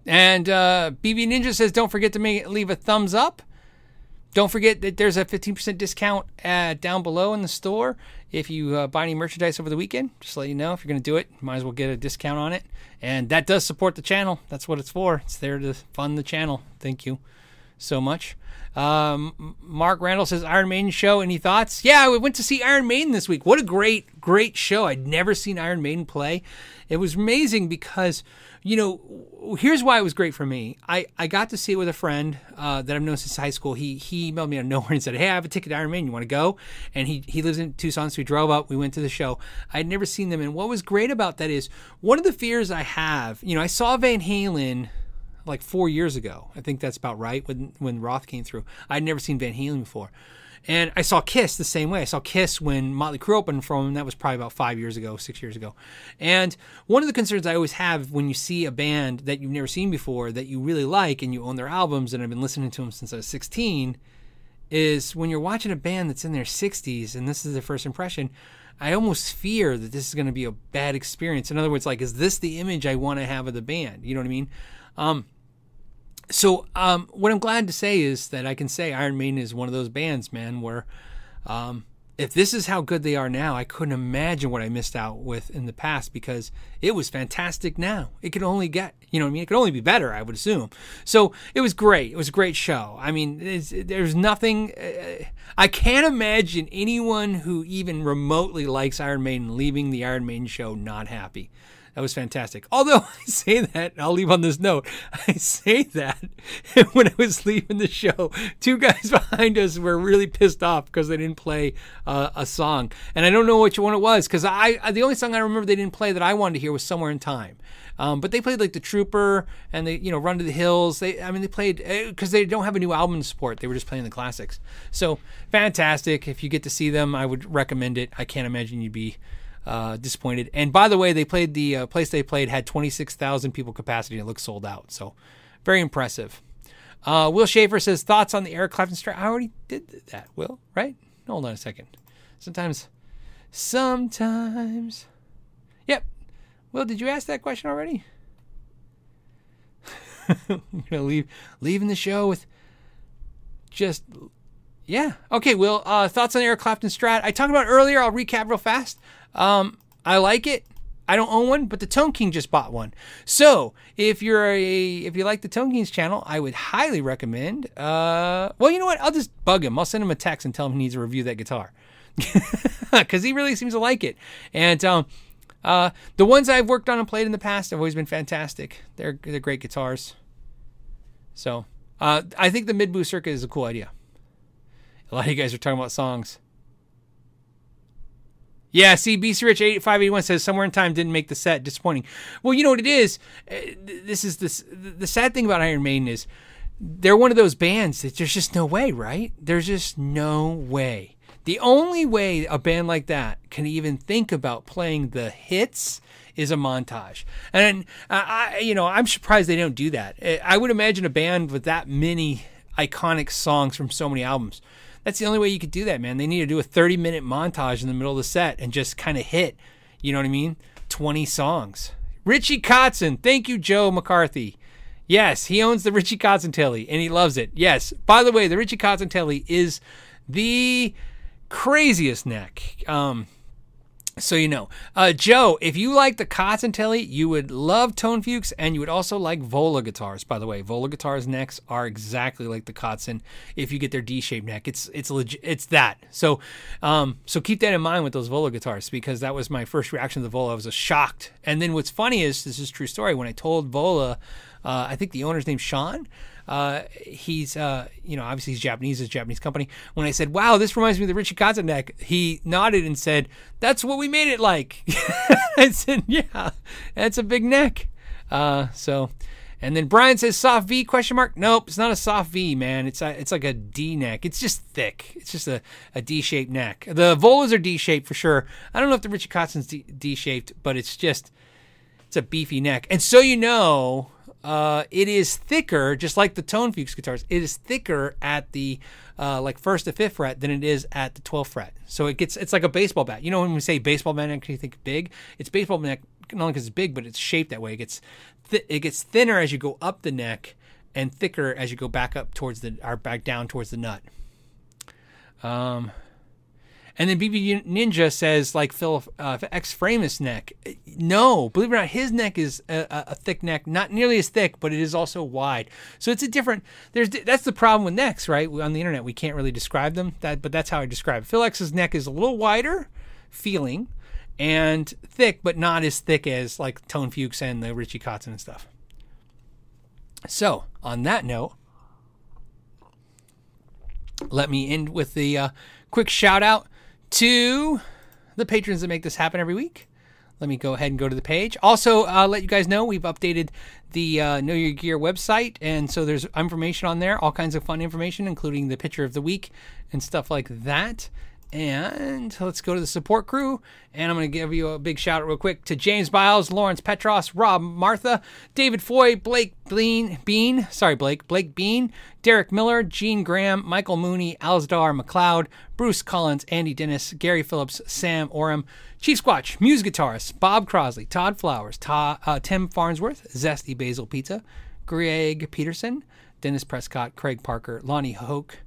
and uh, BB Ninja says, don't forget to make, leave a thumbs up. Don't forget that there's a 15% discount uh, down below in the store if you uh, buy any merchandise over the weekend. Just let you know if you're going to do it, might as well get a discount on it. And that does support the channel. That's what it's for. It's there to fund the channel. Thank you so much. Um, Mark Randall says Iron Maiden show. Any thoughts? Yeah, we went to see Iron Maiden this week. What a great, great show! I'd never seen Iron Maiden play. It was amazing because, you know, here's why it was great for me. I, I got to see it with a friend uh, that I've known since high school. He he emailed me out of nowhere and said, "Hey, I have a ticket to Iron Maiden. You want to go?" And he he lives in Tucson, so we drove up. We went to the show. I'd never seen them, and what was great about that is one of the fears I have. You know, I saw Van Halen like four years ago. I think that's about right when when Roth came through. I'd never seen Van Halen before. And I saw Kiss the same way. I saw Kiss when Motley Crue opened for them. That was probably about five years ago, six years ago. And one of the concerns I always have when you see a band that you've never seen before that you really like and you own their albums and I've been listening to them since I was 16 is when you're watching a band that's in their 60s and this is their first impression, I almost fear that this is going to be a bad experience. In other words, like, is this the image I want to have of the band? You know what I mean? Um, so um, what I'm glad to say is that I can say Iron Maiden is one of those bands, man, where um, if this is how good they are now, I couldn't imagine what I missed out with in the past because it was fantastic now. It could only get, you know I mean? It could only be better, I would assume. So it was great. It was a great show. I mean, there's nothing, uh, I can't imagine anyone who even remotely likes Iron Maiden leaving the Iron Maiden show not happy. That was fantastic. Although I say that, I'll leave on this note. I say that when I was leaving the show, two guys behind us were really pissed off because they didn't play uh, a song, and I don't know which one it was because I the only song I remember they didn't play that I wanted to hear was "Somewhere in Time." Um, but they played like the Trooper and they, you know, Run to the Hills. They, I mean, they played because uh, they don't have a new album support. They were just playing the classics. So fantastic! If you get to see them, I would recommend it. I can't imagine you'd be uh, disappointed. And by the way, they played the uh, place they played had 26,000 people capacity. And it looked sold out. So very impressive. Uh, Will Schaefer says thoughts on the Eric Clapton strike. I already did that. Will, right? Hold on a second. Sometimes, sometimes. Yep. Will, did you ask that question already? I'm gonna leave leaving the show with just yeah. Okay, Will. Uh, thoughts on Eric Clapton Strat? I talked about earlier. I'll recap real fast. Um, I like it. I don't own one, but the Tone King just bought one. So if you're a if you like the Tone King's channel, I would highly recommend. Uh, well, you know what? I'll just bug him. I'll send him a text and tell him he needs to review that guitar because he really seems to like it. And um, uh, the ones I've worked on and played in the past have always been fantastic. They're they're great guitars. So uh, I think the mid boost circuit is a cool idea. A lot of you guys are talking about songs. Yeah, see, BC Rich 8581 says somewhere in time didn't make the set. Disappointing. Well, you know what it is? Uh, this is this the sad thing about Iron Maiden is they're one of those bands that there's just no way, right? There's just no way. The only way a band like that can even think about playing the hits is a montage. And uh, I, you know, I'm surprised they don't do that. Uh, I would imagine a band with that many iconic songs from so many albums that's the only way you could do that, man. They need to do a 30 minute montage in the middle of the set and just kind of hit, you know what I mean? 20 songs. Richie Kotzen. Thank you, Joe McCarthy. Yes, he owns the Richie Kotzen Telly and he loves it. Yes. By the way, the Richie Kotzen Telly is the craziest neck. Um, so you know, uh, Joe, if you like the Kotzen Telly, you would love Tone Fuchs, and you would also like Vola guitars. By the way, Vola guitars necks are exactly like the Kotzen. If you get their D-shaped neck, it's it's legit. It's that. So, um, so keep that in mind with those Vola guitars because that was my first reaction to the Vola. I was shocked. And then what's funny is this is true story. When I told Vola, uh, I think the owner's name's Sean. Uh, he's, uh, you know, obviously he's Japanese, it's a Japanese company. When I said, wow, this reminds me of the Richie Kotzen neck, he nodded and said, that's what we made it like. I said, yeah, that's a big neck. Uh, so, and then Brian says soft V question mark. Nope, it's not a soft V, man. It's a, it's like a D neck. It's just thick. It's just a, a D shaped neck. The Volas are D shaped for sure. I don't know if the Richie Kotzen's D shaped, but it's just it's a beefy neck. And so you know, uh, it is thicker, just like the Tone Fuchs guitars. It is thicker at the uh, like first to fifth fret than it is at the 12th fret. So it gets it's like a baseball bat. You know when we say baseball bat you think big. It's baseball neck not only because it's big, but it's shaped that way. It gets th- it gets thinner as you go up the neck, and thicker as you go back up towards the or back down towards the nut. Um, and then BB Ninja says, like Phil uh, X Framus neck. No, believe it or not, his neck is a, a, thick neck, not nearly as thick, but it is also wide. So it's a different. There's that's the problem with necks, right? On the internet, we can't really describe them. That, but that's how I describe it. Phil X's neck is a little wider, feeling, and thick, but not as thick as like Tone Fuchs and the Richie Kotzen and stuff. So on that note, let me end with the uh, quick shout out to the patrons that make this happen every week. Let me go ahead and go to the page. Also, uh, let you guys know we've updated the uh, Know Your Gear website, and so there's information on there, all kinds of fun information, including the picture of the week and stuff like that. And let's go to the support crew. And I'm going to give you a big shout out real quick to James Biles, Lawrence Petros, Rob Martha, David Foy, Blake Bean, Bean, sorry, Blake, Blake Bean, Derek Miller, Gene Graham, Michael Mooney, Alzdar McLeod, Bruce Collins, Andy Dennis, Gary Phillips, Sam Oram, Chief Squatch, music guitarist, Bob Crosley, Todd Flowers, Todd, uh, Tim Farnsworth, Zesty Basil Pizza, Greg Peterson, Dennis Prescott, Craig Parker, Lonnie Hoke,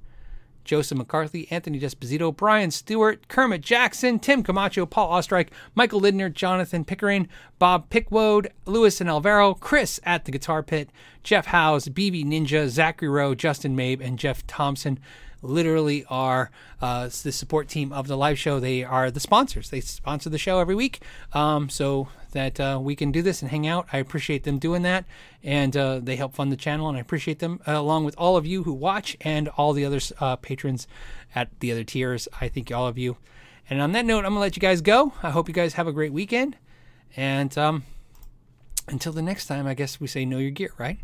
Joseph McCarthy, Anthony Desposito, Brian Stewart, Kermit Jackson, Tim Camacho, Paul Ostreich, Michael Lidner, Jonathan Pickering, Bob Pickwode, Lewis and Alvaro, Chris at the Guitar Pit, Jeff Howes, BB Ninja, Zachary Rowe, Justin Mabe, and Jeff Thompson literally are uh, the support team of the live show. They are the sponsors. They sponsor the show every week, um, so that uh, we can do this and hang out. I appreciate them doing that, and uh, they help fund the channel, and I appreciate them uh, along with all of you who watch and all the other uh, patrons at the other tiers. I thank all of you. And on that note, I'm gonna let you guys go. I hope you guys have a great weekend, and um, until the next time, I guess we say know your gear, right?